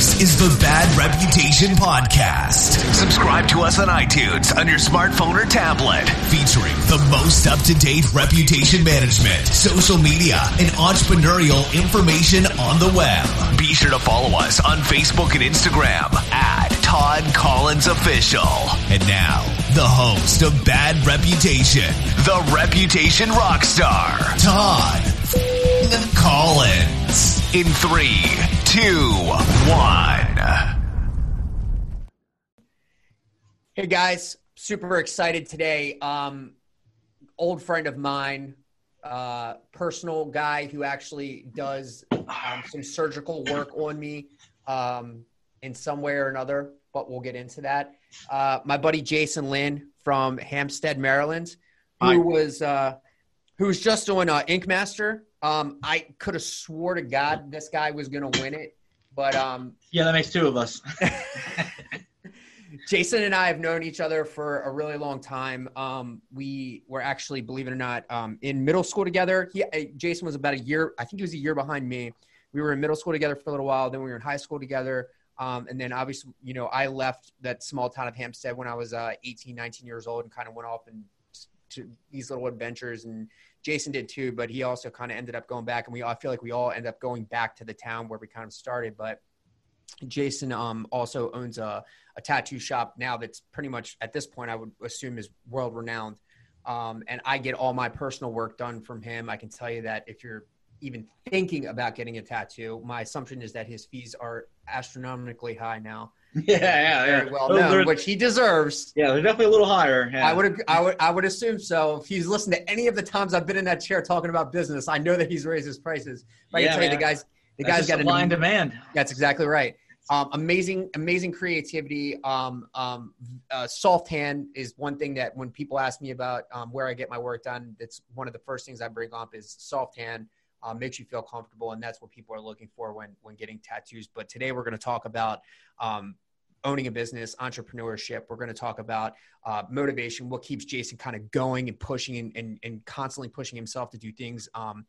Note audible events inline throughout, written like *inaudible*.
This is the Bad Reputation Podcast. Subscribe to us on iTunes on your smartphone or tablet, featuring the most up to date reputation management, social media, and entrepreneurial information on the web. Be sure to follow us on Facebook and Instagram at Todd Collins Official. And now, the host of Bad Reputation, the Reputation Rockstar, Todd Collins. In three, two, one. Hey guys, super excited today. Um, old friend of mine, uh, personal guy who actually does um, some surgical work on me um, in some way or another, but we'll get into that. Uh, my buddy Jason Lynn from Hampstead, Maryland, who Hi. was uh, who was just on uh, Ink Master. Um, I could have swore to God this guy was going to win it, but um, Yeah, that makes two of us. *laughs* Jason and I have known each other for a really long time. Um, we were actually, believe it or not, um, in middle school together. He, uh, Jason was about a year, I think he was a year behind me. We were in middle school together for a little while. Then we were in high school together. Um, and then obviously, you know, I left that small town of Hampstead when I was uh, 18, 19 years old and kind of went off and to these little adventures. And Jason did too, but he also kind of ended up going back. And we all I feel like we all end up going back to the town where we kind of started. But Jason um, also owns a, a tattoo shop now that's pretty much at this point I would assume is world renowned. Um, and I get all my personal work done from him. I can tell you that if you're even thinking about getting a tattoo, my assumption is that his fees are astronomically high now. *laughs* yeah, yeah, yeah. Very well Those known, are- which he deserves. yeah, they're definitely a little higher. Yeah. I would, I would, I would assume so. If he's listened to any of the times I've been in that chair talking about business, I know that he's raised his prices. But I can tell you, the man. guys, the That's guys just got supply an and demand. That's exactly right. Um, amazing, amazing creativity. Um, um, uh, soft hand is one thing that when people ask me about um, where I get my work done, that's one of the first things I bring up is soft hand. Uh, makes you feel comfortable, and that's what people are looking for when when getting tattoos. But today we're going to talk about um, owning a business, entrepreneurship. We're going to talk about uh, motivation, what keeps Jason kind of going and pushing and, and, and constantly pushing himself to do things um,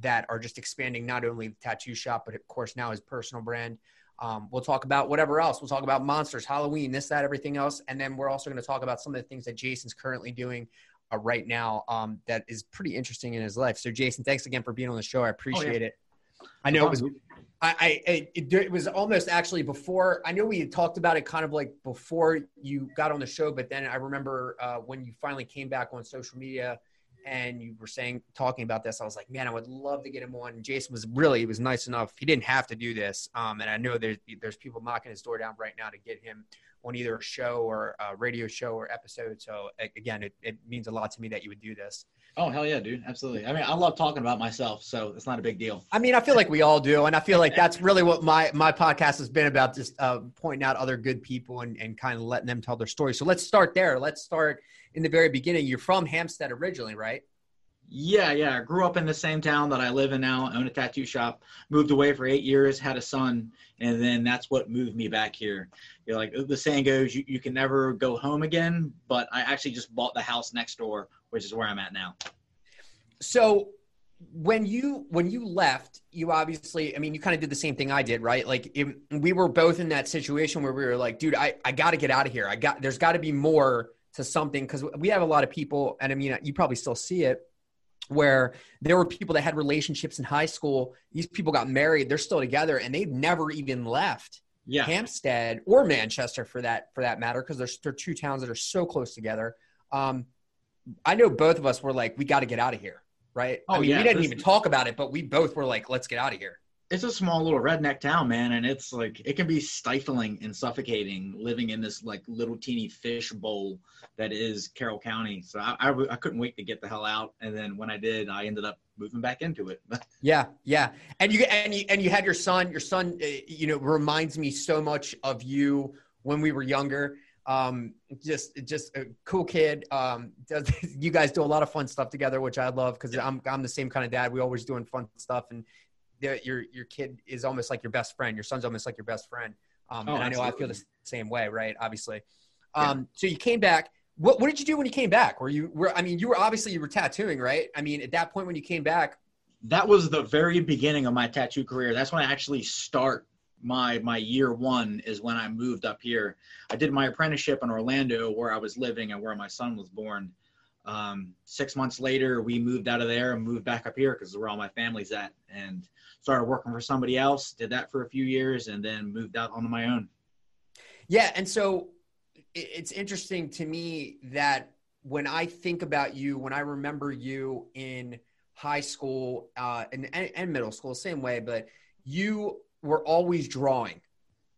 that are just expanding not only the tattoo shop, but of course now his personal brand. Um, we'll talk about whatever else. We'll talk about monsters, Halloween, this, that, everything else. And then we're also going to talk about some of the things that Jason's currently doing uh, right now um, that is pretty interesting in his life. So, Jason, thanks again for being on the show. I appreciate it. I know it was I, I it, it, was almost actually before I know we had talked about it kind of like before you got on the show, but then I remember uh, when you finally came back on social media and you were saying talking about this, I was like, man, I would love to get him on. Jason was really he was nice enough. He didn't have to do this, um, and I know there's there's people knocking his door down right now to get him on either a show or a radio show or episode. So again, it, it means a lot to me that you would do this. Oh hell yeah, dude! Absolutely. I mean, I love talking about myself, so it's not a big deal. I mean, I feel like we all do, and I feel like that's really what my my podcast has been about, just uh, pointing out other good people and, and kind of letting them tell their story. So let's start there. Let's start in the very beginning. You're from Hampstead originally, right? Yeah, yeah. I grew up in the same town that I live in now. Own a tattoo shop. Moved away for eight years. Had a son, and then that's what moved me back here. You're like the saying goes, you, you can never go home again. But I actually just bought the house next door, which is where I'm at now. So when you when you left, you obviously, I mean, you kind of did the same thing I did, right? Like it, we were both in that situation where we were like, dude, I I got to get out of here. I got there's got to be more to something because we have a lot of people, and I mean, you probably still see it where there were people that had relationships in high school. These people got married, they're still together, and they've never even left Yeah. Hampstead or Manchester for that for that matter, because there's they're two towns that are so close together. Um, I know both of us were like, we got to get out of here, right? I Oh, mean, yeah, we didn't this- even talk about it, but we both were like, let's get out of here. It's a small little redneck town, man, and it's like it can be stifling and suffocating living in this like little teeny fish bowl that is Carroll County. So I couldn't wait to get the hell out, and then when I did, I ended up moving back into it. *laughs* Yeah, yeah, and you and you and you had your son. Your son, uh, you know, reminds me so much of you when we were younger. Um, just just a cool kid. Um, does, *laughs* you guys do a lot of fun stuff together, which I love because I'm I'm the same kind of dad. We always doing fun stuff, and the, your your kid is almost like your best friend. Your son's almost like your best friend. Um, Oh, and I know I feel the same way, right? Obviously. Yeah. Um, so you came back. What, what did you do when you came back? Were you were I mean you were obviously you were tattooing, right? I mean at that point when you came back, that was the very beginning of my tattoo career. That's when I actually start my my year one is when I moved up here. I did my apprenticeship in Orlando, where I was living and where my son was born. Um, six months later, we moved out of there and moved back up here because where all my family's at, and started working for somebody else. Did that for a few years, and then moved out on my own. Yeah, and so it's interesting to me that when I think about you, when I remember you in high school uh, and, and middle school, same way, but you were always drawing.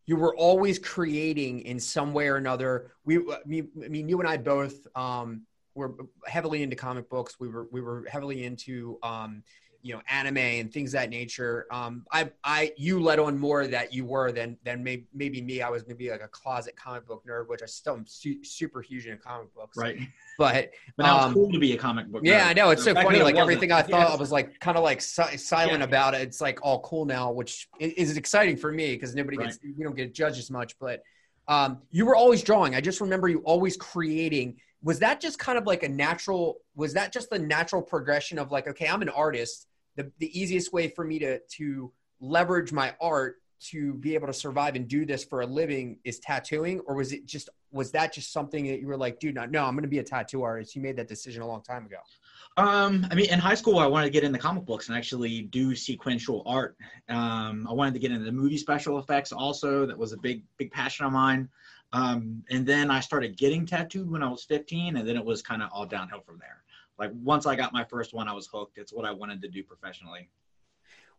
You were always creating in some way or another. We, I mean you and I both um, were heavily into comic books. We were we were heavily into um, you know anime and things that nature. Um i i you let on more that you were than than maybe, maybe me. I was maybe like a closet comic book nerd which i still am su- super huge in comic books. Right. *laughs* But but now um, it's cool to be a comic book yeah i know. It's so, funny like everything i thought yes. i was like kind of like si- silent yeah. about it it's like all cool now which is exciting for me because nobody gets right. we don't get judged as much. But um you were always drawing. I just remember you always creating was that just kind of like a natural was that just the natural progression of like okay i'm an artist. The, the easiest way for me to to leverage my art to be able to survive and do this for a living is tattooing or was it just was that just something that you were like dude no, no i'm to be a tattoo artist. You made that decision a long time ago. Um i mean in high school i wanted to get into comic books and actually do sequential art. Um i wanted to get into the movie special effects also. That was a big big passion of mine um and then i started getting tattooed when i was 15 and then it was kind of all downhill from there like once I got my first one, I was hooked. It's what I wanted to do professionally.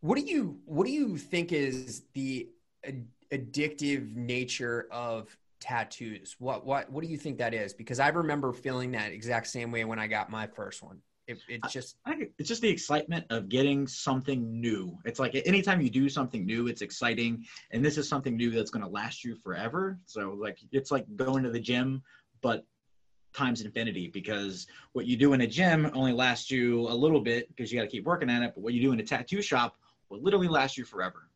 What do you What do you think is the ad- addictive nature of tattoos? What What What do you think that is? Because I remember feeling that exact same way when I got my first one. It, it's just I, it's just the excitement of getting something new. It's like anytime you do something new, it's exciting, and this is something new that's going to last you forever. So like it's like going to the gym, but times infinity because what you do in a gym only lasts you a little bit because you got to keep working at it. But what you do in a tattoo shop will literally last you forever.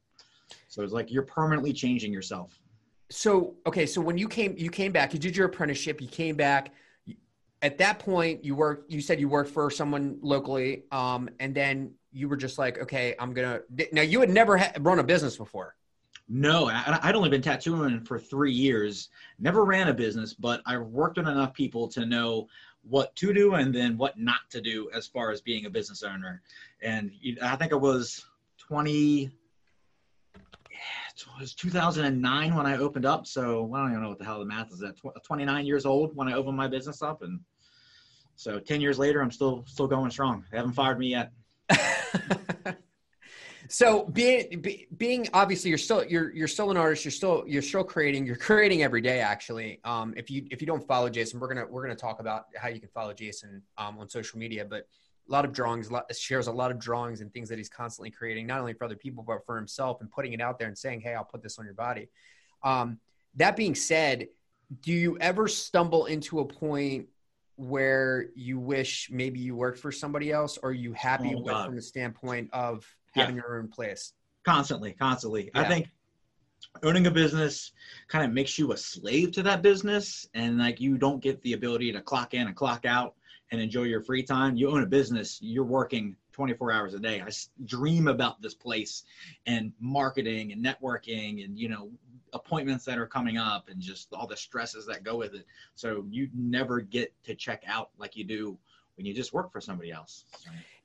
So it's like you're permanently changing yourself. So okay, so when you came, you came back. You did your apprenticeship. You came back. At that point, you worked. You said you worked for someone locally, um, and then you were just like, okay, I'm gonna. Now you had never ha- run a business before. No, I, would only been tattooing for three years. Never ran a business, but I worked with enough people to know what to do and then what not to do as far as being a business owner. And I think it was 20, it was 2009 when I opened up. So I don't even know what the hell the math is at. 29 years old when I opened my business up, and so 10 years later, I'm still still going strong. They haven't fired me yet. *laughs* So being be, being obviously you're still you're you're still an artist. You're still you're still creating. You're creating every day. Actually, um, if you if you don't follow Jason, we're gonna we're gonna talk about how you can follow Jason um, on social media. But a lot of drawings, a lot, shares a lot of drawings and things that he's constantly creating, not only for other people but for himself, and putting it out there and saying, "Hey, I'll put this on your body." Um, that being said, do you ever stumble into a point where you wish maybe you worked for somebody else, or are you happy oh, with from the standpoint of having yeah. your own place. Constantly, constantly. Yeah. I think owning a business kind of makes you a slave to that business and like you don't get the ability to clock in and clock out and enjoy your free time you own a business you're working 24 hours a day i dream about this place and marketing and networking and you know appointments that are coming up and just all the stresses that go with it so you never get to check out like you do when you just work for somebody else.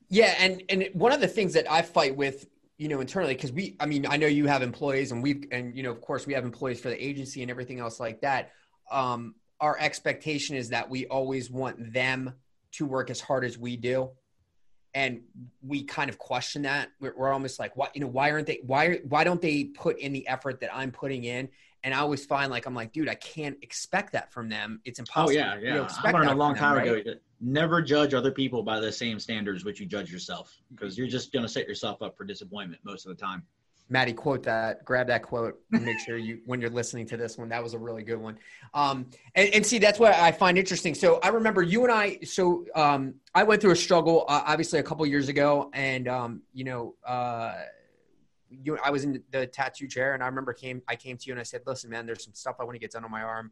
Yeah, and and one of the things that I fight with, you know, internally, because we, I mean, I know you have employees, and we've, and you know, of course, we have employees for the agency and everything else like that. Um, our expectation is that we always want them to work as hard as we do, and we kind of question that. We're, we're almost like, why, you know, why aren't they? Why, why don't they put in the effort that I'm putting in? And I always find like I'm like, dude, I can't expect that from them. It's impossible. Oh yeah, yeah. I learned a long time them, right? ago. Never judge other people by the same standards which you judge yourself, because you're just gonna set yourself up for disappointment most of the time. Maddie, quote that. Grab that quote. Make sure you, when you're listening to this one, that was a really good one. Um, and, and see, that's what I find interesting. So I remember you and I. So um, I went through a struggle, uh, obviously, a couple years ago, and um, you know, uh, you I was in the tattoo chair and I remember came I came to you and I said, listen, man, there's some stuff I want to get done on my arm.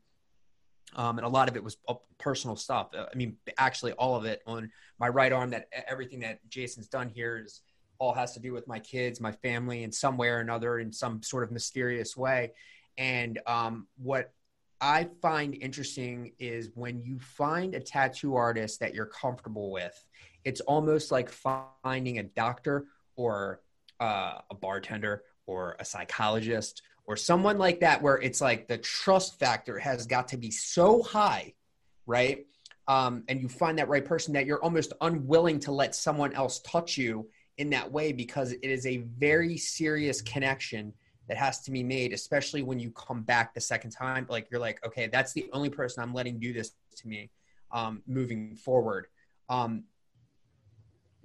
Um, and a lot of it was personal stuff. Uh, I mean, actually, all of it on my right arm. That everything that Jason's done here is all has to do with my kids, my family, in some way or another, in some sort of mysterious way. And um, what I find interesting is when you find a tattoo artist that you're comfortable with, it's almost like finding a doctor or uh, a bartender or a psychologist or someone like that, where it's like the trust factor has got to be so high, right? Um, and you find that right person that you're almost unwilling to let someone else touch you in that way because it is a very serious connection that has to be made, especially when you come back the second time. Like you're like, okay, that's the only person I'm letting do this to me um, moving forward. Um,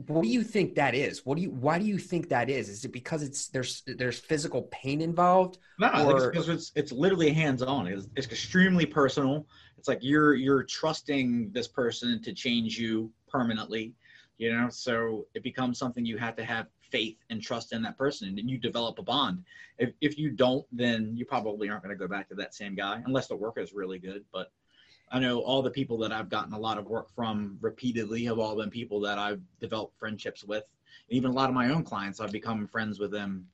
what do you think that is? What do you? Why do you think that is? Is it because it's there's there's physical pain involved? No, or... it's because it's it's literally hands on. It's, it's extremely personal. It's like you're you're trusting this person to change you permanently, you know. So it becomes something you have to have faith and trust in that person and you develop a bond. If, if you don't, then you probably aren't going to go back to that same guy unless the work is really good. But I know all the people that I've gotten a lot of work from repeatedly have all been people that I've developed friendships with. And even a lot of my own clients, I've become friends with them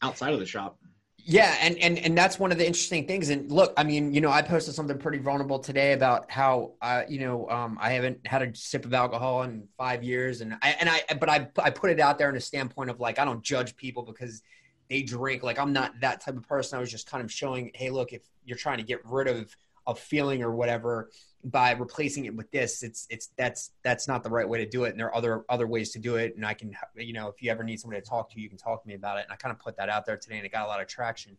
outside of the shop. Yeah, and and and that's one of the interesting things. And look, I mean, you know, I posted something pretty vulnerable today about how, uh, you know, um, I haven't had a sip of alcohol in five years, and I and I, but I I put it out there in a standpoint of like I don't judge people because they drink. Like I'm not that type of person. I was just kind of showing, hey, look, if you're trying to get rid of a feeling or whatever, by replacing it with this it's it's that's that's not the right way to do it. And there are other other ways to do it. And i can you know if you ever need somebody to talk to you can talk to me about it. And i kind of put that out there today and it got a lot of traction.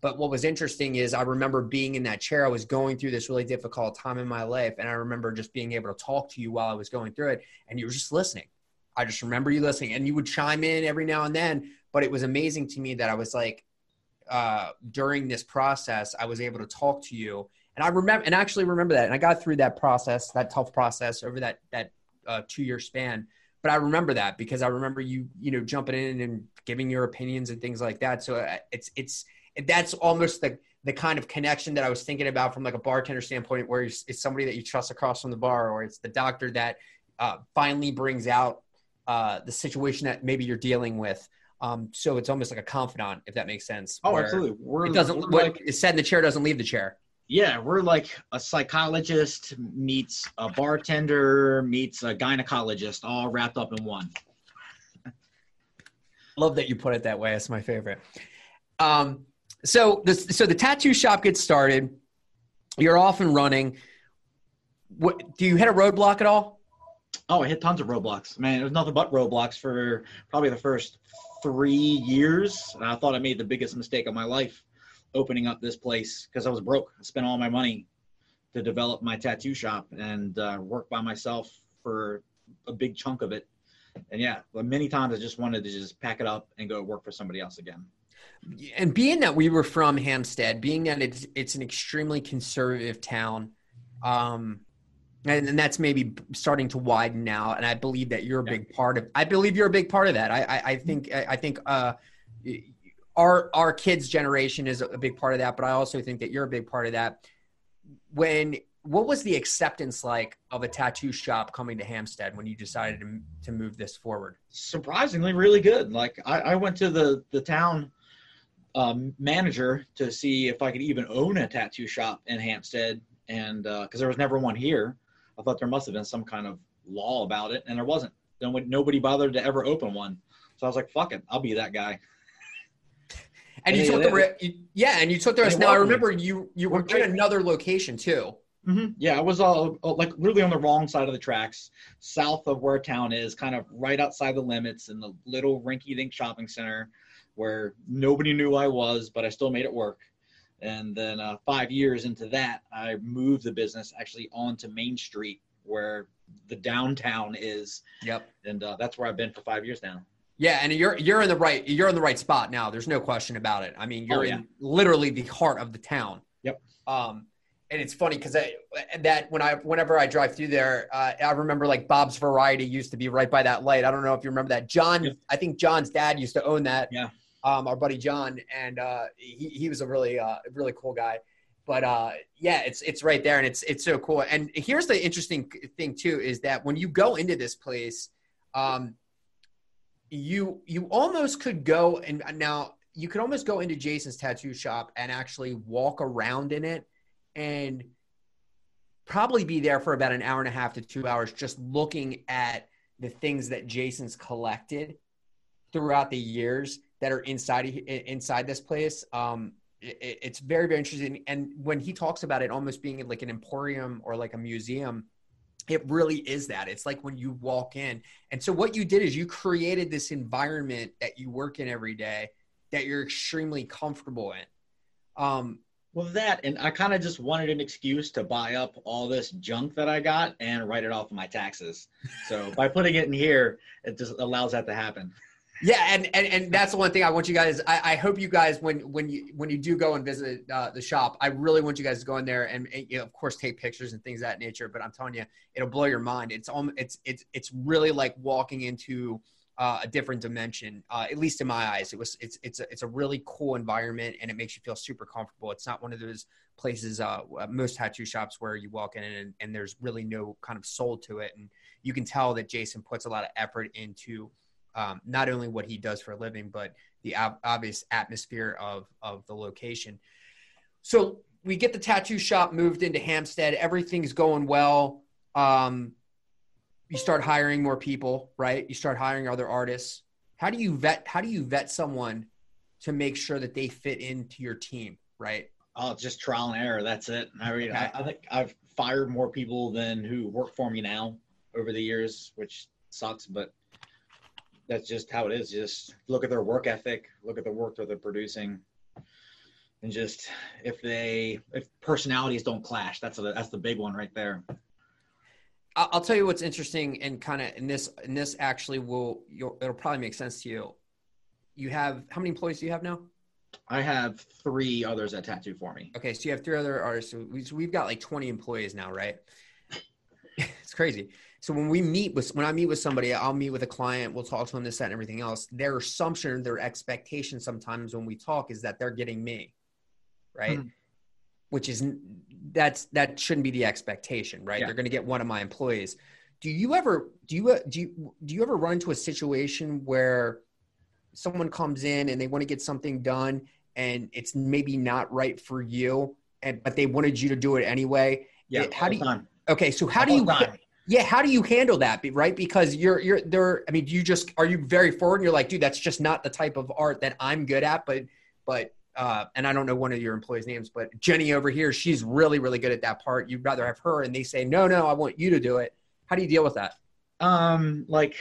But what was interesting is i remember being in that chair. I was going through this really difficult time in my life. And i remember just being able to talk to you while i was going through it. And you were just listening. I just remember you listening. And you would chime in every now and then. But it was amazing to me that i was like uh, during this process i was able to talk to you and I remember and actually remember that. And I got through that process, that tough process over that that uh, two year span. But I remember that because I remember you, you know, jumping in and giving your opinions and things like that. So uh, it's it's that's almost the the kind of connection that I was thinking about from like a bartender standpoint, where it's, it's somebody that you trust across from the bar, or it's the doctor that uh, finally brings out uh, the situation that maybe you're dealing with. Um, so it's almost like a confidant, if that makes sense. Oh, absolutely. We're, it doesn't. What like, is said in the chair doesn't leave the chair yeah, we're like a psychologist meets a bartender meets a gynecologist, all wrapped up in one. Love that you put it that way. That's my favorite. Um, so the so the tattoo shop gets started. You're off and running. What do you hit a roadblock at all? Oh, I hit tons of roadblocks. Man, it was nothing but roadblocks for probably the first three years. And I thought I made the biggest mistake of my life opening up this place because I was broke. I spent all my money to develop my tattoo shop and uh, work by myself for a big chunk of it. And yeah, but many times I just wanted to just pack it up and go work for somebody else again. And being that we were from Hampstead, being that it's it's an extremely conservative town, um, and, and that's maybe starting to widen now. And I believe that you're a yeah. big part of. I believe you're a big part of that. I I, I think I, I think uh, our our kids generation is a big part of that but i also think that you're a big part of that. When what was the acceptance like of a tattoo shop coming to hampstead when you decided to, to move this forward? Surprisingly really good. Like i, I went to the the town um, manager to see if i could even own a tattoo shop in hampstead and because uh, there was never one here. I thought there must have been some kind of law about it and there wasn't. Nobody bothered to ever open one. So i was like fuck it i'll be that guy and you took the yeah, and you took the risk. Now I remember you you were in another location too. Mm-hmm. Yeah, I was all uh, like literally on the wrong side of the tracks, south of where town is, kind of right outside the limits in the little rinky-dink shopping center, where nobody knew I was, but I still made it work. And then uh, five years into that, I moved the business actually onto Main Street, where the downtown is. Yep. And uh, that's where I've been for five years now. Yeah, and you're you're in the right you're in the right spot now. There's no question about it. I mean, you're oh, yeah. in literally the heart of the town. Yep. Um, and it's funny because that when I whenever I drive through there, uh, I remember like Bob's Variety used to be right by that light. I don't know if you remember that. John. I think John's dad used to own that. Yeah. Um, our buddy John, and uh, he he was a really uh, really cool guy. But uh, yeah, it's it's right there, and it's it's so cool. And here's the interesting thing too is that when you go into this place, um, you you almost could go and now you could almost go into Jason's tattoo shop and actually walk around in it and probably be there for about an hour and a half to two hours just looking at the things that Jason's collected throughout the years that are inside inside this place. Um, it, it's very very interesting, and when he talks about it almost being like an emporium or like a museum, it really is that. It's like when you walk in, and so what you did is you created this environment that you work in every day that you're extremely comfortable in. Um, well, that, and I kind of just wanted an excuse to buy up all this junk that I got and write it off of my taxes. So by putting it in here, it just allows that to happen. Yeah, and, and and that's the one thing I want you guys. I, I hope you guys when when you when you do go and visit uh, the shop, I really want you guys to go in there and, and you know, of course take pictures and things of that nature. But I'm telling you, it'll blow your mind. It's all it's it's it's really like walking into uh, a different dimension. Uh, at least in my eyes, it was it's it's a, it's a really cool environment and it makes you feel super comfortable. It's not one of those places uh, most tattoo shops where you walk in and, and there's really no kind of soul to it, and you can tell that Jason puts a lot of effort into um, not only what he does for a living, but the ob- obvious atmosphere of of the location. So we get the tattoo shop moved into Hampstead. Everything's going well. Um, you start hiring more people, right? You start hiring other artists. How do you vet? How do you vet someone to make sure that they fit into your team, right? Oh, just trial and error. That's it. I mean, okay. I, I, think I've fired more people than who work for me now over the years, which sucks, but that's just how it is. Just look at their work ethic, look at the work that they're producing, and just if they if personalities don't clash, that's a, that's the big one right there. I'll tell you what's interesting and kind of in this and this actually will it'll probably make sense to you. You have how many employees do you have now? I have three others that tattoo for me. Okay, so you have three other artists. So we've got like 20 employees now, right? *laughs* it's crazy. So when we meet with when I meet with somebody, I'll meet with a client, we'll talk to them this, that, and everything else. Their assumption, their expectation sometimes when we talk is that they're getting me. Right. Mm-hmm which is that's that shouldn't be the expectation, right? Yeah. They're going to get one of my employees. Do you ever do you do you do you ever run into a situation where someone comes in and they want to get something done and it's maybe not right for you, and but they wanted you to do it anyway? Yeah. How do you? Time. Okay, so how do you? Time. Yeah, how do you handle that? Right, because you're you're there. I mean, you just are you very forward and you're like, dude, that's just not the type of art that I'm good at. But but uh, and I don't know one of your employees' names, but Jenny over here, she's really, really good at that part. You'd rather have her, and they say, no, no, I want you to do it. How do you deal with that? Um, like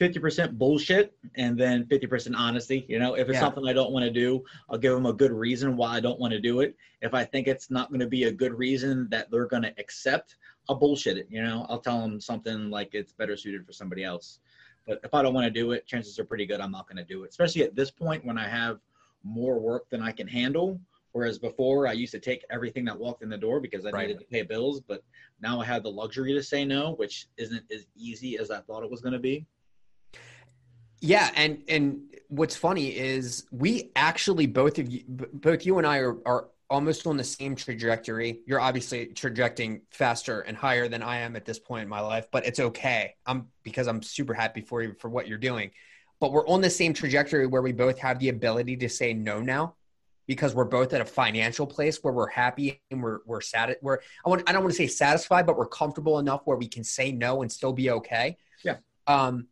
50% bullshit and then 50% honesty. You know, if it's yeah. something I don't want to do, I'll give them a good reason why I don't want to do it. If I think it's not going to be a good reason that they're going to accept, I'll bullshit it. You know, I'll tell them something like it's better suited for somebody else. But if I don't want to do it, chances are pretty good I'm not going to do it. Especially at this point when I have more work than I can handle. Whereas before, I used to take everything that walked in the door because I right. needed to pay bills. But now I have the luxury to say no, which isn't as easy as I thought it was going to be. Yeah, and and what's funny is we actually both of you, both you and I are, are almost on the same trajectory. You're obviously trajecting faster and higher than I am at this point in my life, but it's okay. I'm because I'm super happy for you for what you're doing but we're on the same trajectory where we both have the ability to say no now because we're both at a financial place where we're happy and we're we're sad we're I want I don't want to say satisfied but we're comfortable enough where we can say no and still be okay. Yeah. Um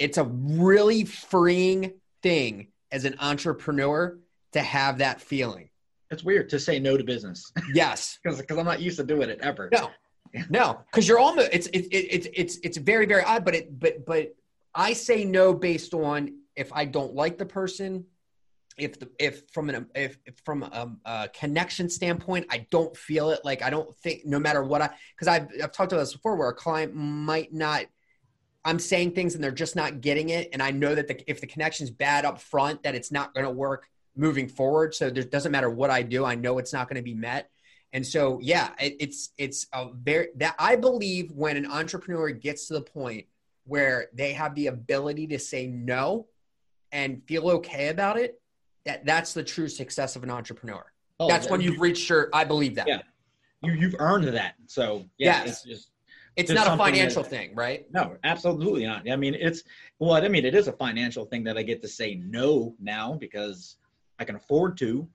it's a really freeing thing as an entrepreneur to have that feeling. It's weird to say no to business. Yes. *laughs* Cuz I'm not used to doing it ever. No. No, cuz you're almost it's it's it's it's it's very very odd but it but but I say no based on if I don't like the person, if the if from an if, if from a, a, connection standpoint, I don't feel it. Like I don't think no matter what I because I've I've talked about this before where a client might not. I'm saying things and they're just not getting it, and I know that the, if the connection's bad up front, that it's not going to work moving forward. So it doesn't matter what I do, I know it's not going to be met. And so, yeah, it, it's it's a very that I believe when an entrepreneur gets to the point where they have the ability to say no and feel okay about it, that that's the true success of an entrepreneur. Oh, that's when you've reached your. I believe that. Yeah, you you've earned that. So yeah, yes. it's just It's not a financial that- thing, right? No, absolutely not. I mean, it's well, I mean, it is a financial thing that I get to say no now because I can afford to,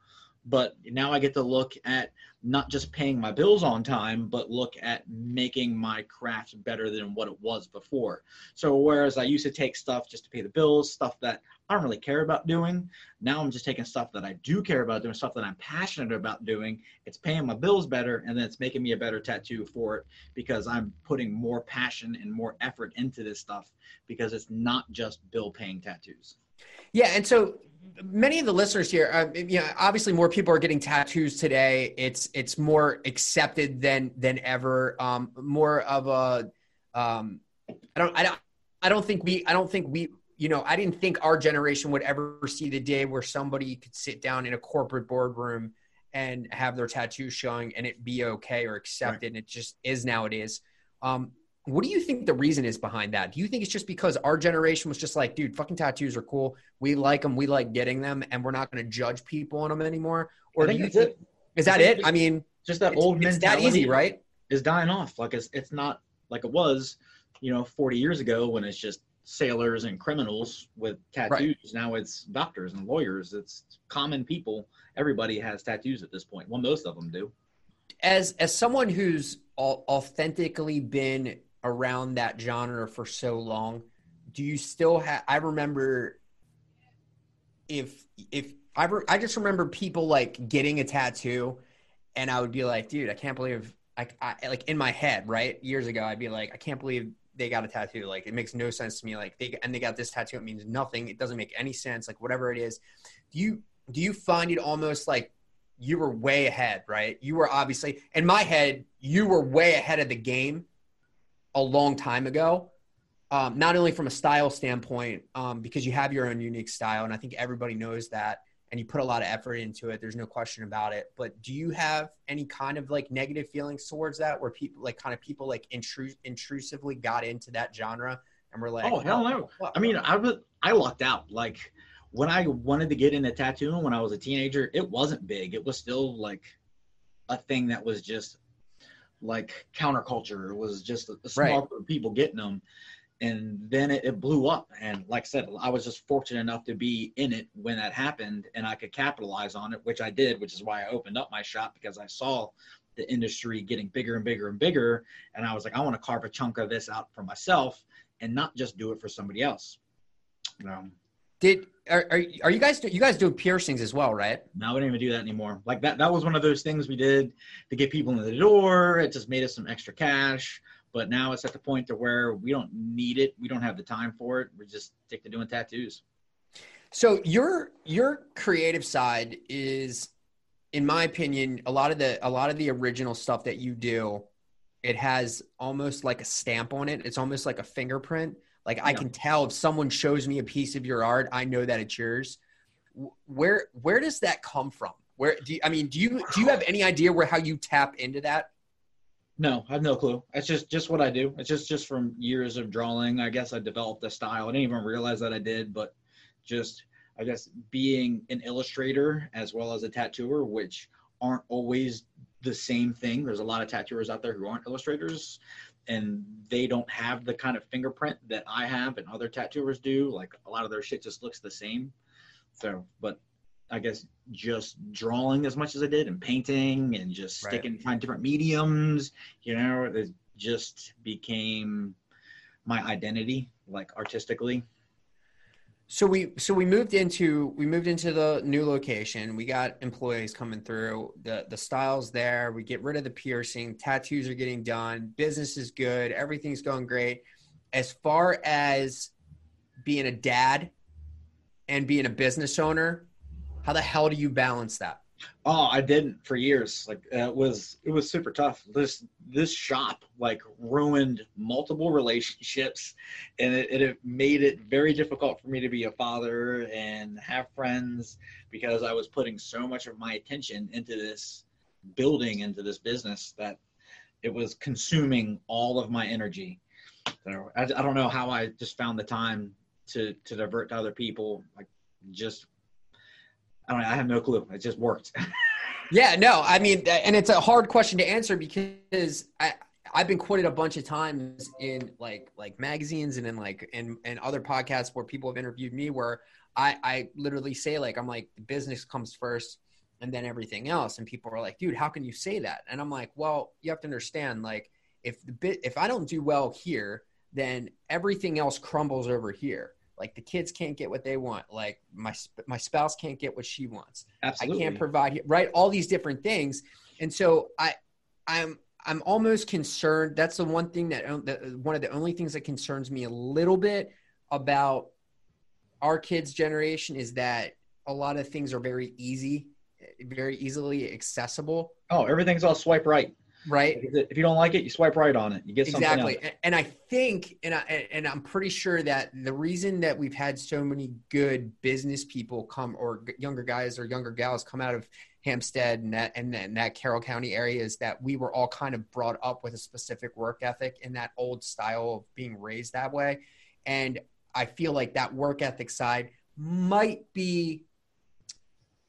but now I get to look at not just paying my bills on time, but look at making my craft better than what it was before. So whereas I used to take stuff just to pay the bills, stuff that I don't really care about doing, now I'm just taking stuff that I do care about doing, stuff that I'm passionate about doing. It's paying my bills better, and then it's making me a better tattoo for it because I'm putting more passion and more effort into this stuff because it's not just bill paying tattoos. Yeah, and so many of the listeners here, uh, you know, obviously more people are getting tattoos today. It's it's more accepted than than ever. Um, more of a, um, I don't, I don't, I don't think we, I don't think we, you know, I didn't think our generation would ever see the day where somebody could sit down in a corporate boardroom and have their tattoo showing and it be okay or accepted. And it just is nowadays. Um, what do you think the reason is behind that? Do you think it's just because our generation was just like, dude, fucking tattoos are cool. We like them. We like getting them, and we're not going to judge people on them anymore. Or do you think it. is that it? just- I mean, Just that it's, old it's that mentality easy, right? is dying off. Like it's it's not like it was, you know, 40 years ago when it's just sailors and criminals with tattoos. Now it's doctors and lawyers. It's common people. Everybody has tattoos at this point. Well, most of them do. As as someone who's authentically been around that genre for so long, do you still have? I remember if if I re- I just remember people like getting a tattoo, and I would be like, dude, I can't believe I, I like in my head, right? Years ago, I'd be like, I can't believe they got a tattoo. Like it makes no sense to me. Like they and they got this tattoo. It means nothing. It doesn't make any sense. Like whatever it is, do you do you find it almost like you were way ahead, right? You were obviously in my head, you were way ahead of the game a long time ago. Um, not only from a style standpoint, um, because you have your own unique style, and I think everybody knows that, and you put a lot of effort into it. There's no question about it. But do you have any kind of like negative feelings towards that, where people like kind of people like intru- intrusively got into that genre and were like, Oh, hell no. what- I mean, I was I lucked out. Like when I wanted to get into tattooing when I was a teenager, it wasn't big. It was still like a thing that was just like counterculture. It was just a, a small Right. group of people getting them. And then it, it blew up. And like I said, I was just fortunate enough to be in it when that happened and I could capitalize on it, which I did, which is why I opened up my shop because I saw the industry getting bigger and bigger and bigger. And I was like, I want to carve a chunk of this out for myself and not just do it for somebody else. Um, Did are, are are you guys do, you guys do piercings as well, right? No, we don't even do that anymore. Like that, that was one of those things we did to get people in the door. It just made us some extra cash. But now it's at the point to where we don't need it. We don't have the time for it. We just stick to doing tattoos. So your your creative side is, in my opinion, a lot of the a lot of the original stuff that you do, it has almost like a stamp on it. It's almost like a fingerprint. Like I Yeah. can tell if someone shows me a piece of your art, I know that it's yours. Where where does that come from? Where do you, I mean, do you do you have any idea where how you tap into that? No, I have no clue. It's just just what I do. It's just just from years of drawing. I guess I developed a style. I didn't even realize that I did, but just I guess being an illustrator as well as a tattooer, which aren't always the same thing. There's a lot of tattooers out there who aren't illustrators and they don't have the kind of fingerprint that I have and other tattooers do. Like a lot of their shit just looks the same. So, but I guess just drawing as much as I did and painting and just Right. sticking, trying different mediums, you know, it just became my identity, like artistically. So we so we moved into we moved into the new location. We got employees coming through. The the styles there. We get rid of the piercing. Tattoos are getting done. Business is good. Everything's going great. As far as being a dad and being a business owner, how the hell do you balance that? Oh, I didn't for years. Like uh, it was it was super tough. This this shop like ruined multiple relationships, and it, it made it very difficult for me to be a father and have friends because I was putting so much of my attention into this building, into this business that it was consuming all of my energy. So I, I don't know how I just found the time to to divert to other people. Like just I don't know. I have no clue. It just worked. *laughs* Yeah, no, I mean, and it's a hard question to answer because I, I've been quoted a bunch of times in like like magazines and in like and and other podcasts where people have interviewed me where I I literally say like I'm like business comes first and then everything else and people are like dude how can you say that and I'm like well you have to understand like if the bit if I don't do well here then everything else crumbles over here like the kids can't get what they want like my my spouse can't get what she wants Absolutely. I can't provide right all these different things and so I I'm I'm almost concerned. That's the one thing that, that one of the only things that concerns me a little bit about our kids' generation is that a lot of things are very easy, very easily accessible. Oh, everything's all swipe right. Right. If you don't like it, you swipe right on it. You get something exactly. else. And I think, and I and I'm pretty sure that the reason that we've had so many good business people come, or younger guys or younger gals come out of Hampstead and that and, and that Carroll County area is that we were all kind of brought up with a specific work ethic in that old style of being raised that way. And I feel like that work ethic side might be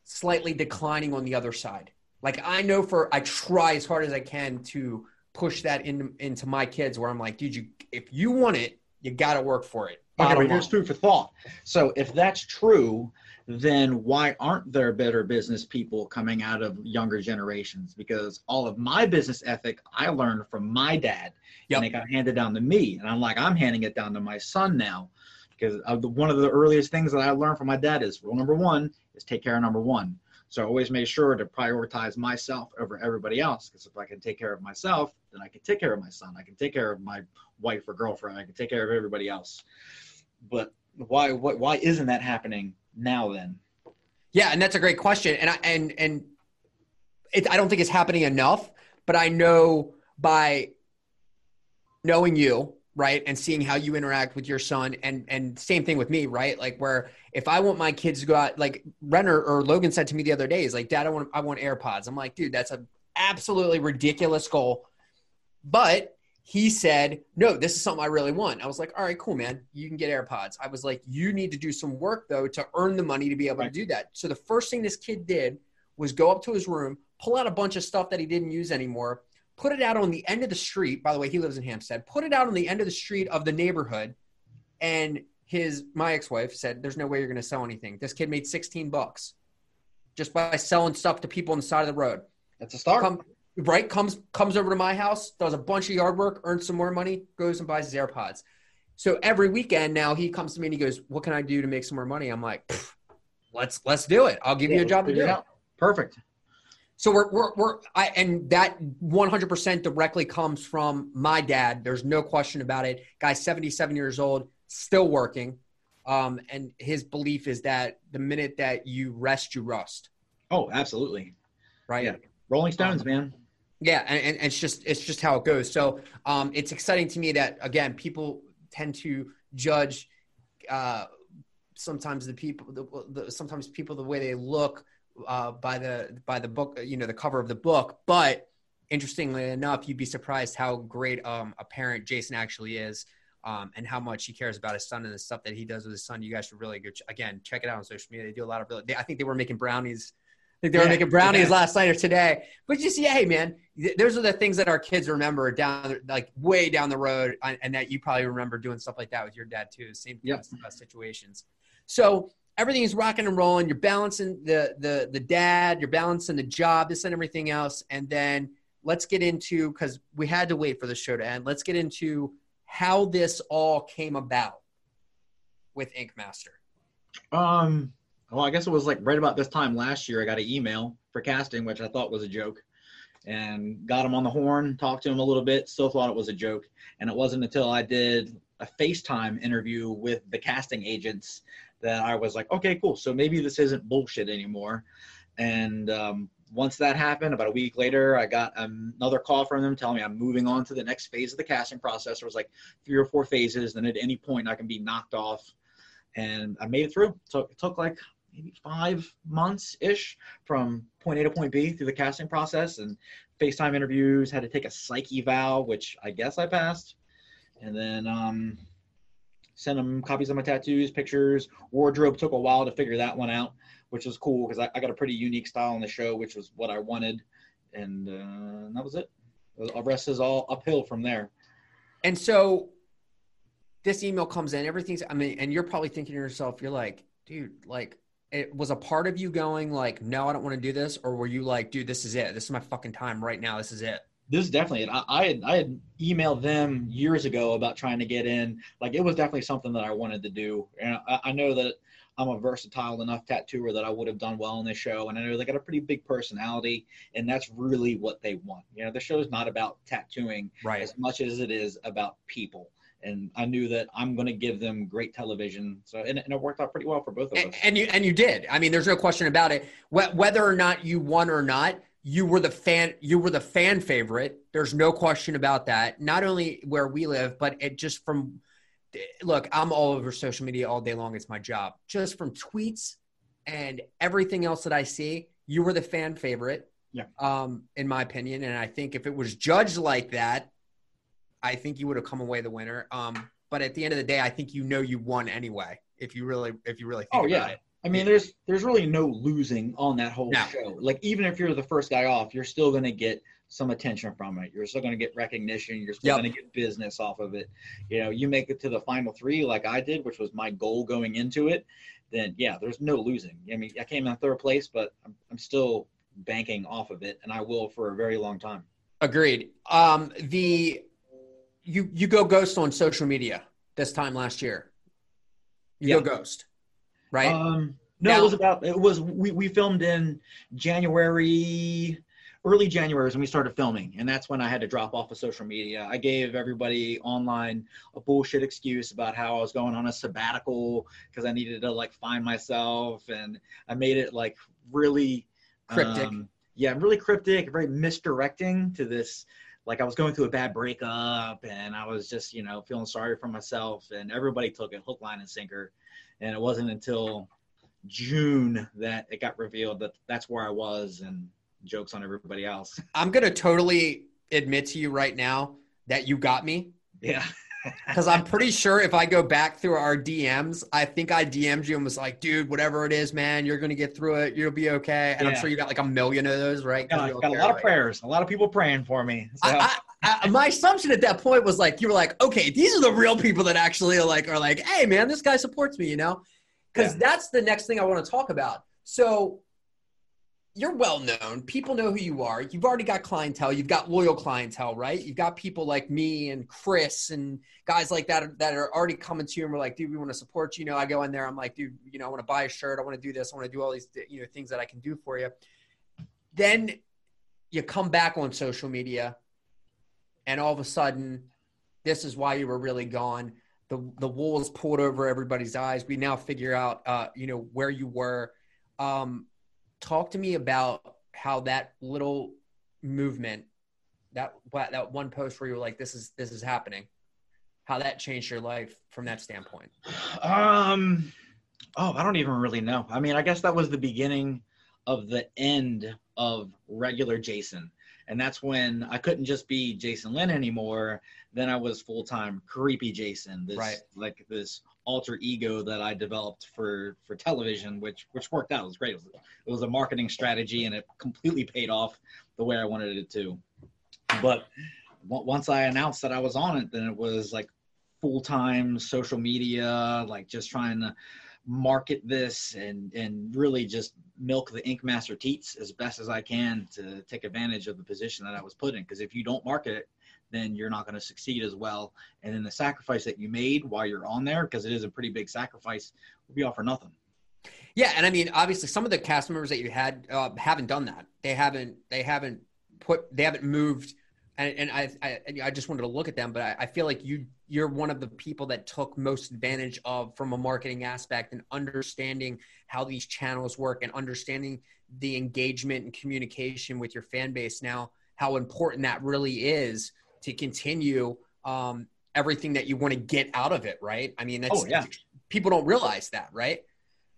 slightly declining on the other side. Like I know for I try as hard as I can to push that in, into my kids where I'm like, dude, you if you want it, you got to work for it. Okay, but here's food for thought. So if that's true, then why aren't there better business people coming out of younger generations? Because all of my business ethic I learned from my dad, Yep. and it got handed down to me, and I'm like I'm handing it down to my son now, because of uh, the, one of the earliest things that I learned from my dad is rule number one is take care of number one. So I always made sure to prioritize myself over everybody else, because if I can take care of myself, then I can take care of my son, I can take care of my wife or girlfriend, I can take care of everybody else. But why why, why isn't that happening now then Yeah, and that's a great question, and I and and it, I don't think it's happening enough. But I know by knowing you, right, and seeing how you interact with your son, and and same thing with me, right? Like where if I want my kids to go out, like Renner or Logan said to me the other day, is like, Dad, I want I want AirPods. I'm like, dude, that's an absolutely ridiculous goal, but he said, No, this is something I really want. I was like, All right, cool, man. You can get AirPods. I was like, You need to do some work, though, to earn the money to be able Right. to do that. So the first thing this kid did was go up to his room, pull out a bunch of stuff that he didn't use anymore, put it out on the end of the street. By the way, he lives in Hampstead, put it out on the end of the street of the neighborhood. And his, my ex wife said, There's no way you're going to sell anything. This kid made 16 bucks just by selling stuff to people on the side of the road. That's a start. Come right? Comes comes over to my house does a bunch of yard work earns some more money goes and buys his airpods. So every weekend now he comes to me and he goes what can i do to make some more money? I'm like let's let's do it. I'll give you a job to do it perfect so we're we're, we're I, and that 100% directly comes from my dad. There's no question about it. Guy's 77 years old still working. Um, and his belief is that the minute that you rest you rust. Oh absolutely. Right? Yeah. rolling stones man. Yeah, and, and it's just it's just how it goes. So um, it's exciting to me that again people tend to judge uh, sometimes the people the, the, sometimes people the way they look uh, by the by the book you know the cover of the book. But interestingly enough, you'd be surprised how great um, a parent Jason actually is. Um, and how much he cares about his son and the stuff that he does with his son. You guys should really go ch- again check it out on social media. They do a lot of really. They, I think they were making brownies. I think they were making brownies yeah. last night or today. But just yeah, hey man, th- those are the things that our kids remember down like way down the road and and that you probably remember doing stuff like that with your dad too same Yep. kinds of, uh, situations so everything is rocking and rolling. You're balancing the the the dad you're balancing the job this and everything else. And then let's get into because we had to wait for the show to end. Let's get into how this all came about with ink master um well i guess it was like right about this time last year i got an email for casting which i thought was a joke and got him on the horn talked to him a little bit still thought it was a joke. And it wasn't until i did a facetime interview with the casting agents that i was like okay cool so maybe this isn't bullshit anymore and um, once that happened about a week later i got another call from them telling me i'm moving on to the next phase of the casting process there was like three or four phases and at any point i can be knocked off and I made it through. So it took like maybe five months ish from point A to point B through the casting process and FaceTime interviews. Had to take a psyche eval, which I guess I passed, and then um, sent them copies of my tattoos, pictures. Wardrobe took a while to figure that one out, which was cool because I, I got a pretty unique style on the show, which was what I wanted, and uh, that was it. The rest is all uphill from there. And so this email comes in, everything's, I mean, and you're probably thinking to yourself, you're like, dude, like, it was a part of you going like, no, I don't want to do this, or were you like, dude, this is it. This is my fucking time right now. This is it. This is definitely it. I, I had I had emailed them years ago about trying to get in. Like it was definitely something that I wanted to do, and I, I know that I'm a versatile enough tattooer that I would have done well in this show. And I know they got a pretty big personality, and that's really what they want. You know, the show is not about tattooing Right. as much as it is about people. And I knew that I'm going to give them great television. So, and, and it worked out pretty well for both of And, us. and you and you did. I mean, there's no question about it. Wh- Whether or not you won or not, you were the fan. You were the fan favorite. There's no question about that. Not only where we live, but it just from. Look, I'm all over social media all day long. It's my job. Just from tweets and everything else that I see, you were the fan favorite. Yeah. Um, in my opinion, and I think if it was judged like that, I think you would have come away the winner. Um, but at the end of the day, I think you know you won anyway. If you really, if you really think Oh, about yeah. it. I mean, there's there's really no losing on that whole No. show. Like even if you're the first guy off, you're still going to get some attention from it. You're still going to get recognition. You're still Yep. going to get business off of it. You know, you make it to the final three like I did, which was my goal going into it. Then yeah, there's no losing. I mean, I came in third place, but I'm, I'm still banking off of it, and I will for a very long time. Agreed. Um, the you you go ghost on social media this time last year. You Yeah. go ghost, right? Um, no, Now- it was about it was we, we filmed in January, early January is when we started filming, and that's when I had to drop off of social media. I gave everybody online a bullshit excuse about how I was going on a sabbatical because I needed to like find myself, and I made it like really Cryptic. um, yeah, really cryptic, very misdirecting to this. Like I was going through a bad breakup, and I was just you know feeling sorry for myself, and everybody took it hook, line, and sinker. And it wasn't until June that it got revealed that that's where I was, and jokes on everybody else. *laughs* I'm gonna totally admit to you right now that you got me Yeah, *laughs* because I'm pretty sure if I go back through our DMs, I think I DM'd you and was like, "Dude, whatever it is, man, you're gonna get through it. You'll be okay." And I'm sure you got like a million of those, right? we all got a lot of prayers, a lot of people praying for me. So, I, I, I, my assumption at that point was like you were like, okay, these are the real people that actually are like are like, hey man, this guy supports me, you know, because Yeah. that's the next thing I want to talk about. So you're well known, people know who you are. You've already got clientele, you've got loyal clientele, right? You've got people like me and Chris and guys like that that are already coming to you and we're like, dude, we want to support you. You know, I go in there, I'm like, dude, you know, I want to buy a shirt, I want to do this, I want to do all these you know things that I can do for you. Then you come back on social media and all of a sudden this is why you were really gone. The the wool is pulled over everybody's eyes. We now figure out uh you know where you were. Um talk to me about how that little movement that that one post where you were like this is this is happening. How that changed your life from that standpoint? Um, oh, I don't even really know. I mean, I guess that was the beginning of the end of regular Jason. And that's when I couldn't just be Jason Lynn anymore. Then I was full time creepy Jason, this Right. like this alter ego that I developed for for television, which which worked out. It was great. It was, it was a marketing strategy, and it completely paid off the way I wanted it to. But on- once I announced that I was on it, then it was like full time social media, like just trying to market this and and really just milk the ink master teats as best as I can to take advantage of the position that I was put in. Because if you don't market it, then you're not going to succeed as well. And then the sacrifice that you made while you're on there, because it is a pretty big sacrifice, will be all for nothing. Yeah, and I mean, obviously, some of the cast members that you had uh, haven't done that. They haven't. They haven't put. They haven't moved. And, and I, I, I just wanted to look at them, but I, I feel like you, you're one of the people that took most advantage of from a marketing aspect and understanding how these channels work and understanding the engagement and communication with your fan base. Now, how important that really is to continue um, everything that you want to get out of it, right? I mean, that's Oh, yeah. people don't realize that, right?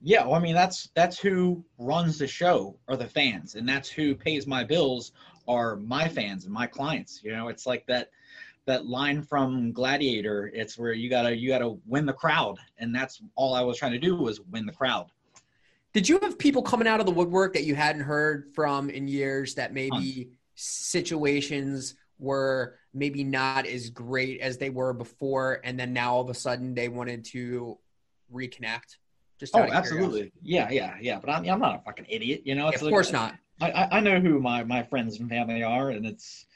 Yeah, well, I mean that's that's who runs the show are the fans, and that's who pays my bills are my fans and my clients. You know, it's like that that line from Gladiator. It's where you gotta you gotta win the crowd, and that's all I was trying to do was win the crowd. Did you have people coming out of the woodwork that you hadn't heard from in years that maybe situations were maybe not as great as they were before, and then now all of a sudden they wanted to reconnect? Just oh, absolutely, yeah, yeah, yeah. But I'm, I'm not a fucking idiot, you know. Yeah, of like, course not. I, I know who my, my friends and family are, and it's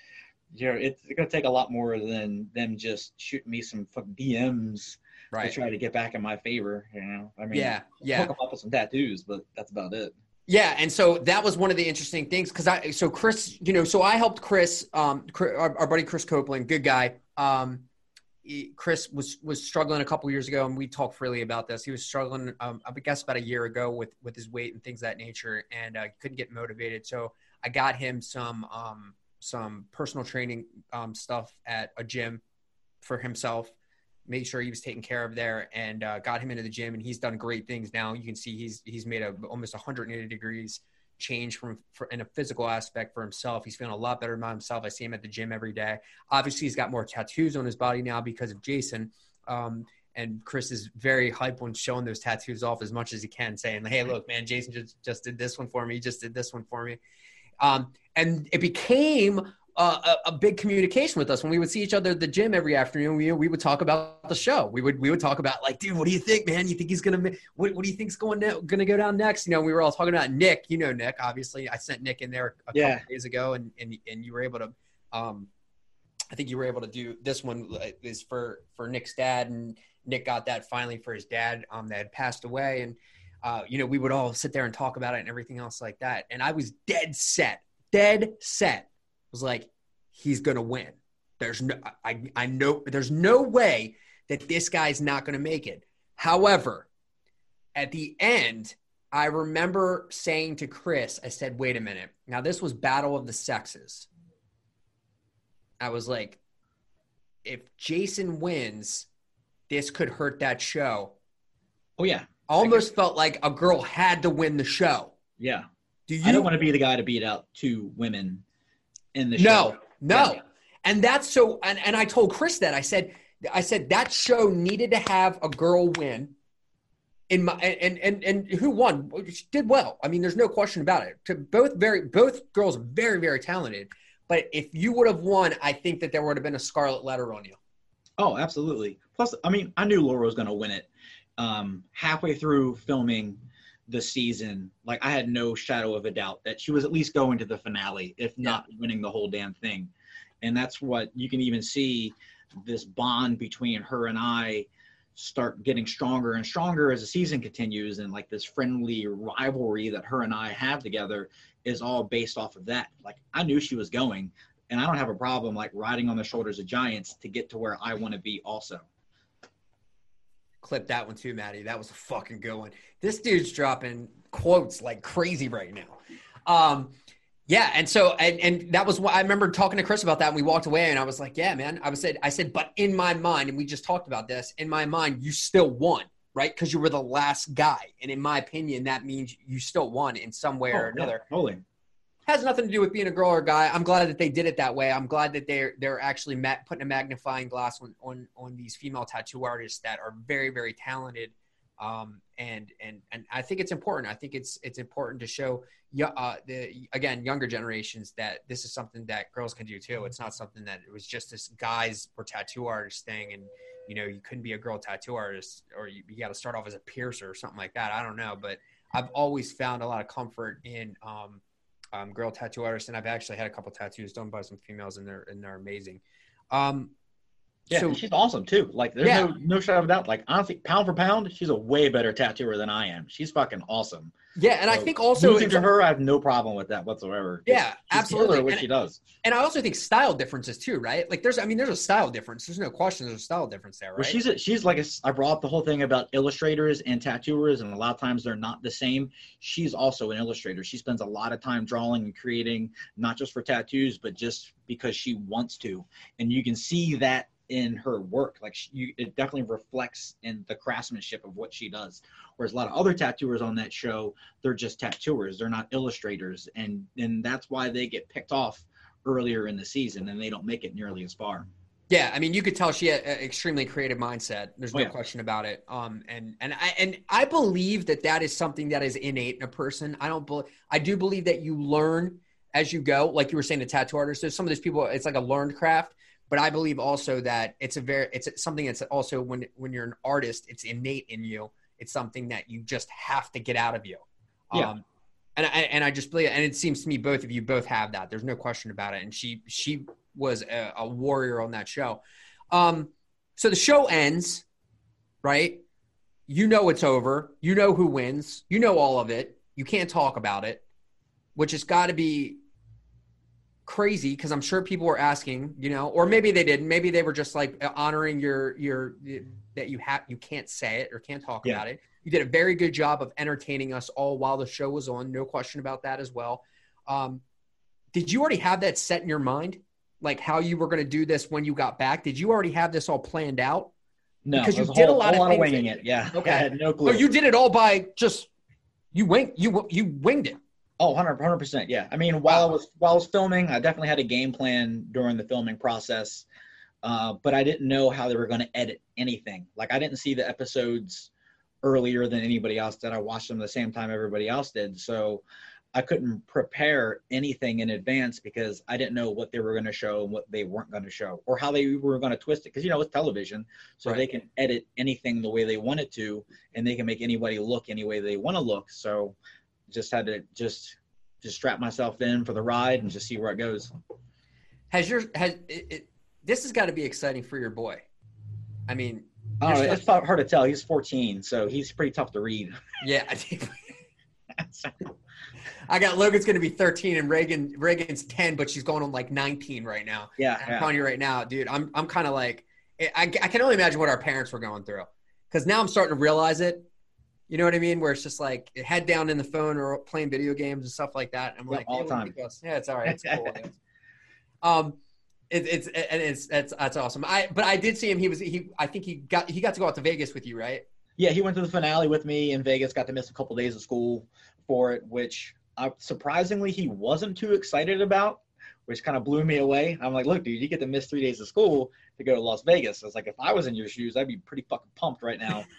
you know it's gonna take a lot more than them just shooting me some fucking DMs right. to try to get back in my favor. You know, I mean, yeah, yeah. Hook them up with some tattoos, but that's about it. Yeah, and so that was one of the interesting things because I so Chris, you know, so I helped Chris, um, our, our buddy Chris Copeland, good guy. Um, Chris was was struggling a couple years ago, and we talked freely about this. He was struggling, um, I guess, about a year ago with with his weight and things that nature, and uh, couldn't get motivated. So I got him some um, some personal training um, stuff at a gym for himself made sure he was taken care of there and uh, got him into the gym and he's done great things now you can see he's he's made a almost 180 degrees change from for, in a physical aspect for himself he's feeling a lot better about himself i see him at the gym every day obviously he's got more tattoos on his body now because of jason um, and Chris is very hype when showing those tattoos off as much as he can, saying, "Hey, look, man, Jason just, just did this one for me. He just did this one for me." Um, and it became uh, a, a, big communication with us when we would see each other at the gym every afternoon. We, we would talk about the show. We would we would talk about like, dude, what do you think, man? You think he's gonna what, what do you think's going ne- gonna go down next? You know, we were all talking about Nick. You know, Nick. Obviously, I sent Nick in there a yeah. couple days ago, and and and you were able to. Um, I think you were able to do this one is for for Nick's dad, and Nick got that finally for his dad um, that had passed away, and uh, you know we would all sit there and talk about it and everything else like that. And I was dead set, dead set was like, he's going to win. There's no, I, I know there's no way that this guy's not going to make it. However, at the end, I remember saying to Chris, I said, wait a minute. Now, this was Battle of the Sexes. I was like, if Jason wins, this could hurt that show. Oh, yeah. Almost felt like a girl had to win the show. Yeah. Do you? I don't want to be the guy to beat out two women in the show. No, no. Yeah. And that's so and, and I told Chris that. I said I said that show needed to have a girl win. In my and and and who won? She did well. I mean, there's no question about it. To both very both girls very very talented. But if you would have won, I think that there would have been a scarlet letter on you. Oh, absolutely. Plus, I mean, I knew Laura was going to win it. Um, halfway through filming, the season, like I had no shadow of a doubt that she was at least going to the finale, if not winning the whole damn thing. And that's what you can even see this bond between her and I start getting stronger and stronger as the season continues and like this friendly rivalry that her and I have together is all based off of that. Like I knew she was going and I don't have a problem like riding on the shoulders of giants to get to where I want to be also clip that one too, Maddie. That was a fucking good one. This dude's dropping quotes like crazy right now. Um, yeah, and so and and that was what I remember talking to Chris about that. and we walked away, and I was like, "Yeah, man." I was said, I said, but in my mind, and we just talked about this. In my mind, you still won, right? Because you were the last guy, and in my opinion, that means you still won in some way oh, or another. Yeah, totally has nothing to do with being a girl or a guy. I'm glad that they did it that way. I'm glad that they're they're actually putting a magnifying glass on, on on these female tattoo artists that are very very talented. Um, and and and I think it's important. I think it's it's important to show uh, the again younger generations that this is something that girls can do too. It's not something that it was just this guys or tattoo artist thing, and you know you couldn't be a girl tattoo artist or you, you got to start off as a piercer or something like that. I don't know, but I've always found a lot of comfort in um, um, girl tattoo artist, and I've actually had a couple tattoos done by some females, and they're and they're amazing. Um, yeah, so, she's awesome too. Like, there's yeah. no no shadow of doubt. Like, honestly, pound for pound, she's a way better tattooer than I am. She's fucking awesome. Yeah, and so, I think also losing to her, I have no problem with that whatsoever. Yeah, absolutely. What and, she does, and I also think style differences too, right? Like, there's, I mean, there's a style difference. There's no question. There's a style difference there, right? Well, she's a, she's like a, I brought up the whole thing about illustrators and tattooers, and a lot of times they're not the same. She's also an illustrator. She spends a lot of time drawing and creating, not just for tattoos, but just because she wants to, and you can see that in her work. Like she, you, it definitely reflects in the craftsmanship of what she does. Whereas a lot of other tattooers on that show, they're just tattooers. They're not illustrators, and and that's why they get picked off earlier in the season, and they don't make it nearly as far. Yeah, I mean, you could tell she had an extremely creative mindset. There's no oh, yeah. question about it. Um, and and I and I believe that that is something that is innate in a person. I don't believe. I do believe that you learn as you go. Like you were saying, the tattoo artist. There's some of these people. It's like a learned craft. But I believe also that it's a very it's something that's also when when you're an artist, it's innate in you. It's something that you just have to get out of you. Yeah. Um, and I and I just believe, and it seems to me both of you both have that. There's no question about it. And she she was a, a warrior on that show. Um, so the show ends, right? You know it's over. You know who wins. You know all of it. You can't talk about it, which has got to be crazy because I'm sure people were asking, you know, or maybe they didn't. Maybe they were just like honoring your your that you have you can't say it or can't talk Yeah. about it. You did a very good job of entertaining us all while the show was on. No question about that as well. Um, did you already have that set in your mind, like how you were going to do this when you got back? Did you already have this all planned out? No, Because you did a whole- lot of winging that- it. Yeah. *laughs* Okay. I had no clue. Or you did it all by just you wing you you winged it. Oh, 100 percent. Yeah. I mean, while I was while I was filming, I definitely had a game plan during the filming process, uh, but I didn't know how they were going to edit anything. Like I didn't see the episodes earlier than anybody else did. I watched them the same time everybody else did, so I couldn't prepare anything in advance because I didn't know what they were going to show and what they weren't going to show, or how they were going to twist it. Because you know it's television, so Right. they can edit anything the way they want it to, and they can make anybody look any way they want to look. So just had to just just strap myself in for the ride and just see where it goes. Has your has it, it, this has got to be exciting for your boy? I mean, I don't know, You're it's hard hard to tell. He's 14, so he's pretty tough to read. *laughs* yeah. I think I got Logan's going to be 13 and Reagan Reagan's 10, but she's going on like 19 right now. yeah, I'm yeah. telling you right now, dude. I'm I'm kind of like I, I can only imagine what our parents were going through because now I'm starting to realize it. You know what I mean? Where it's just like head down in the phone or playing video games and stuff like that. I'm Yeah, like, all time. yeah, it's all right. It's cool. *laughs* Um, it, it's and it's that's that's awesome. I but I did see him. He was he. I think he got he got to go out to Vegas with you, right? Yeah, he went to the finale with me in Vegas. Got to miss a couple days of school for it, which uh, surprisingly he wasn't too excited about, which kind of blew me away. I'm like, look, dude, you get to miss three days of school to go to Las Vegas. I was like, if I was in your shoes, I'd be pretty fucking pumped right now. *laughs*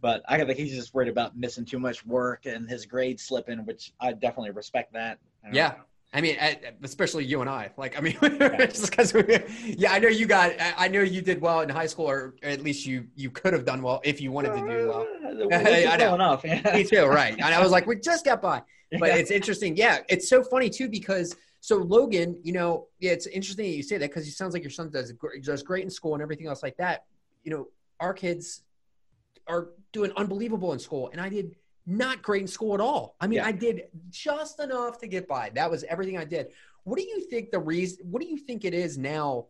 but I think he's just worried about missing too much work and his grades slipping, which I definitely respect that. Uh, Yeah. I mean, especially you and I. Like, I mean, *laughs* just because we, yeah, I know you got, I I know you did well in high school, or at least you you could have done well if you wanted to do well. well. *laughs* I know. enough. Me too, right? And I was like, we just got by. *laughs* But it's interesting. Yeah, it's so funny too because so Logan, you know, yeah, it's interesting that you say that because he sounds like your son does does great in school and everything else like that. You know, our kids are doing unbelievable in school, and I did not great in school at all. I mean, Yeah. I did just enough to get by. That was everything I did. What do you think the reason? What do you think it is now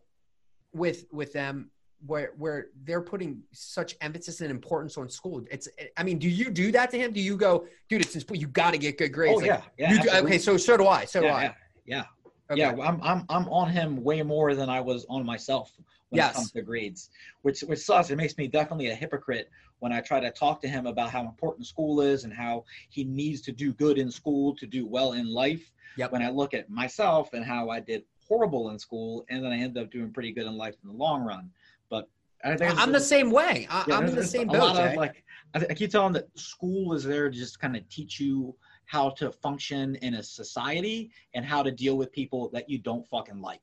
with with them? Where, where they're putting such emphasis and importance on school. It's, I mean, do you do that to him? Do you go, dude? It's just you got to get good grades. Oh Like, yeah, yeah. do, okay, so so do I. So do I. yeah, yeah. Okay. Yeah, I'm I'm I'm on him way more than I was on myself when Yes. it comes to grades, which which sucks. It makes me definitely a hypocrite when I try to talk to him about how important school is and how he needs to do good in school to do well in life. Yep. When I look at myself and how I did horrible in school, and then I ended up doing pretty good in life in the long run. But I think I'm the same way. I, yeah, I'm in the same boat. of, like I, I keep telling that school is there to just kind of teach you how to function in a society and how to deal with people that you don't fucking like,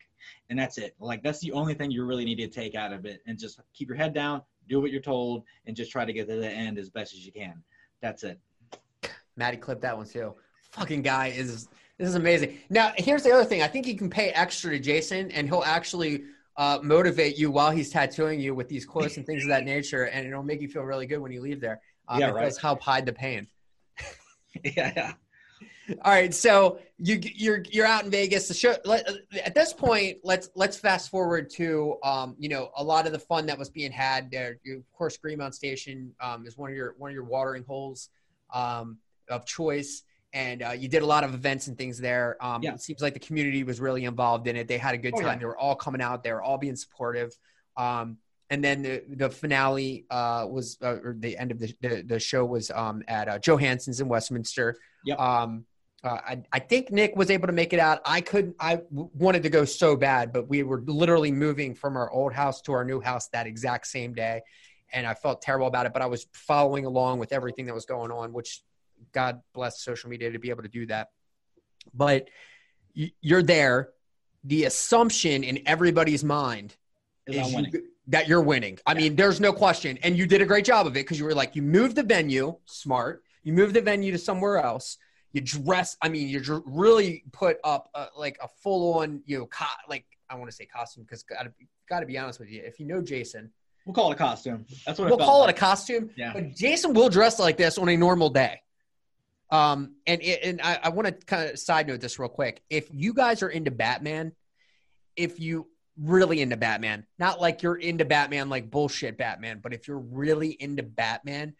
and that's it. Like that's the only thing you really need to take out of it, and just keep your head down, do what you're told, and just try to get to the end as best as you can. That's it. Maddie clipped that one too. Fucking guy is this is amazing. Now here's the other thing. I think you can pay extra to Jason, and he'll actually uh, motivate you while he's tattooing you with these quotes and things of that *laughs* nature, and it'll make you feel really good when you leave there. Uh, Yeah, it right. does help hide the pain. *laughs* yeah, yeah. All right, so you you're you're out in Vegas. The show let, at this point, let's let's fast forward to um, you know a lot of the fun that was being had there. You, of course, Greenmount Station um, is one of your one of your watering holes um, of choice, and uh, you did a lot of events and things there. Um, Yeah. It seems like the community was really involved in it. They had a good Oh, time. yeah. They were all coming out. They were all being supportive. Um, and then the the finale uh, was uh, or the end of the the, the show was um, at uh, Johansson's in Westminster. Yep. Um, uh, I, I think Nick was able to make it out. I couldn't. I w- wanted to go so bad, but we were literally moving from our old house to our new house that exact same day, and I felt terrible about it. But I was following along with everything that was going on, which God bless social media to be able to do that. But y- you're there. The assumption in everybody's mind Is you, that you're winning. I mean, there's no question. And you did a great job of it because you were like, you moved the venue, smart. You moved the venue to somewhere else. You dress. I mean, you really put up a, like a full on, you know, co- like I want to say costume because gotta gotta be honest with you. If you know Jason, We'll call it a costume. That's what we'll call like. it a costume. Yeah. But Jason will dress like this on a normal day. Um, and and I, I want to kind of side note this real quick. If you guys are into Batman, if you really into Batman, not like you're into Batman like bullshit Batman, but if you're really into Batman,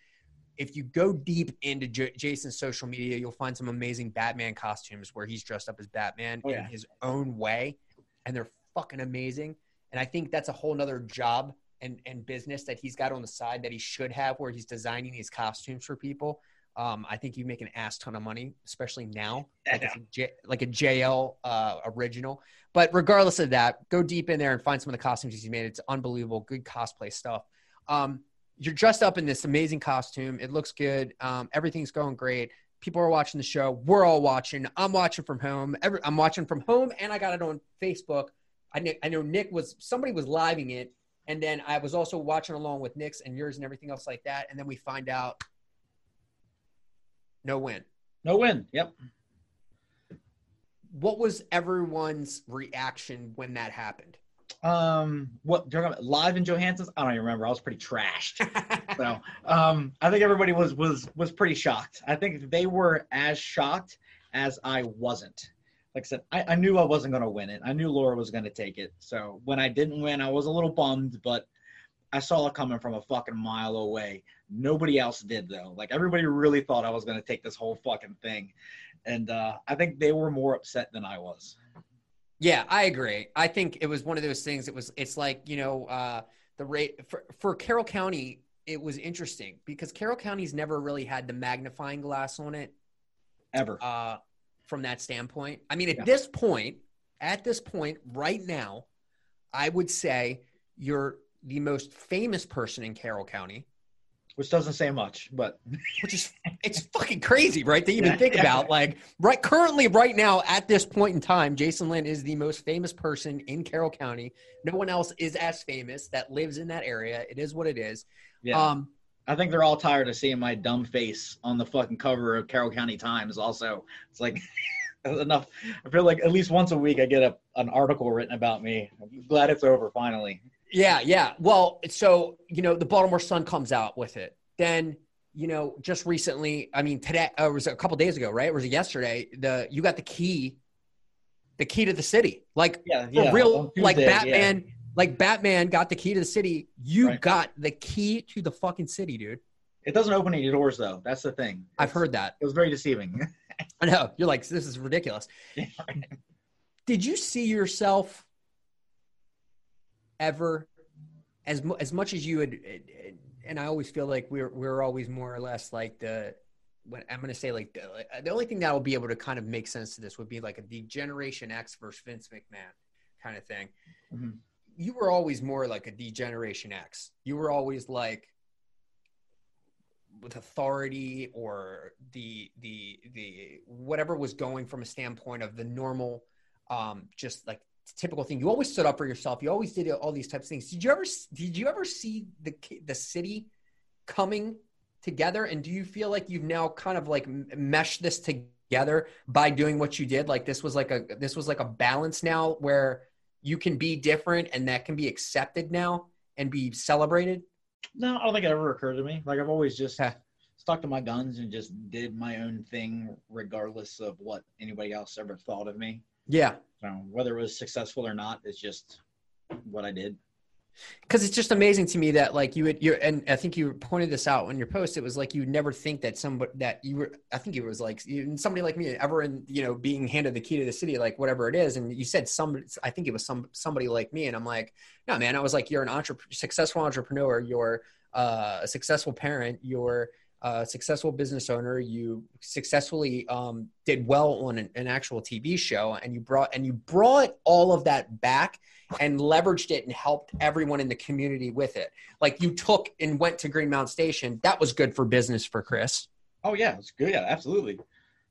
if you go deep into J- Jason's social media, you'll find some amazing Batman costumes where he's dressed up as Batman Oh, in his own way, and they're fucking amazing. And I think that's a whole nother job and, and business that he's got on the side that he should have where he's designing these costumes for people. Um, I think you make an ass ton of money, especially now, like, it's a J, like a JL uh, original. But regardless of that, go deep in there and find some of the costumes he's made. It's unbelievable, good cosplay stuff. Um, you're dressed up in this amazing costume. It looks good. Um, everything's going great. People are watching the show. We're all watching. I'm watching from home. Every, I'm watching from home, and I got it on Facebook. I know, I know Nick was somebody was living it, and then I was also watching along with Nick's and yours and everything else like that. And then we find out no win. No win. Yep. What was everyone's reaction when that happened? Um, what you're talking about live in Johansson's? I don't even remember. I was pretty trashed. *laughs* So, um, I think everybody was was was pretty shocked. I think they were as shocked as I wasn't. Like I said, I, I knew I wasn't going to win it. I knew Laura was going to take it. So when I didn't win, I was a little bummed, but I saw it coming from a fucking mile away. Nobody else did though. Like everybody really thought I was going to take this whole fucking thing, and uh, I think they were more upset than I was. Yeah, I agree. I think it was one of those things. It was. It's like you know, uh, the rate for for Carroll County. It was interesting because Carroll County's never really had the magnifying glass on it Ever. uh, from that standpoint. I mean, at Yeah. this point, at this point, right now, I would say you're the most famous person in Carroll County, which doesn't say much, but *laughs* which is it's fucking crazy, right? To even Yeah. think about like right currently, right now, at this point in time, Jason Lynn is the most famous person in Carroll County. No one else is as famous that lives in that area. It is what it is. yeah. Um, I think they're all tired of seeing my dumb face on the fucking cover of Carroll County Times. Also, it's like *laughs* enough. I feel like at least once a week I get a, an article written about me. I'm glad it's over finally. Yeah, yeah. Well, so you know, the Baltimore Sun comes out with it. Then you know, just recently, I mean, today uh, it was a couple days ago, right? Or was it yesterday? The you got the key, the key to the city, like Yeah, yeah. real, on like Tuesday, Batman, like Batman got the key to the city. You Right. got the key to the fucking city, dude. It doesn't open any doors though. That's the thing. I've heard that. it was very deceiving. *laughs* I know you're like, this is ridiculous. *laughs* Did you see yourself ever as as much as you had and I always feel like we're we're always more or less like the when I'm going to say like the, the only thing that will be able to kind of make sense to this would be like a D-Generation X versus Vince McMahon kind of thing. Mhm. You were always more like a D-Generation X. You were always like with authority or the the the whatever was going from a standpoint of the normal um just like typical thing. You always stood up for yourself. You always did all these types of things. Did you ever did you ever see the the city coming together? And do you feel like you've now kind of like meshed this together by doing what you did? Like this was like a this was like a balance now where you can be different and that can be accepted now and be celebrated? No, I don't think it ever occurred to me. Like I've always just stuck to my guns and just did my own thing, regardless of what anybody else ever thought of me. yeah So whether it was successful or not, is just what I did. because it's just amazing to me that like you would you and I think you pointed this out in your post. It was like you never think that somebody that you were. I think it was like somebody like me ever in you know being handed the key to the city, like whatever it is. And you said some. I think it was some somebody like me, and I'm like, no, man. I was like, you're an entrepreneur, successful entrepreneur. You're uh, a successful parent. You're a successful business owner. You successfully um, did well on an, an actual TV show, and you brought and you brought all of that back and leveraged it and helped everyone in the community with it. Like you took and went to Greenmount Station. That was good for business for Chris. Oh yeah, it's good. Yeah, absolutely.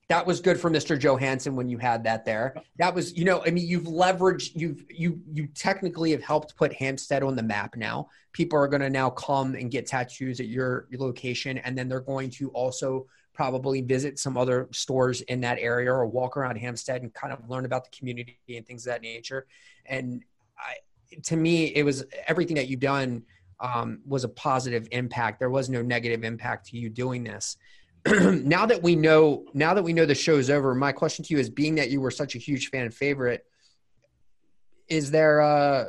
That was good for Mr. Johansson when you had that there. That was, you know, I mean, you've leveraged, you've you you technically have helped put Hampstead on the map now. People are going to now come and get tattoos at your, your location, and then they're going to also probably visit some other stores in that area or walk around Hampstead and kind of learn about the community and things of that nature. And I, to me, it was everything that you've done um, was a positive impact. There was no negative impact to you doing this. *clears throat* now that we know, now that we know the show's over, my question to you is: being that you were such a huge fan and favorite, is there? Uh,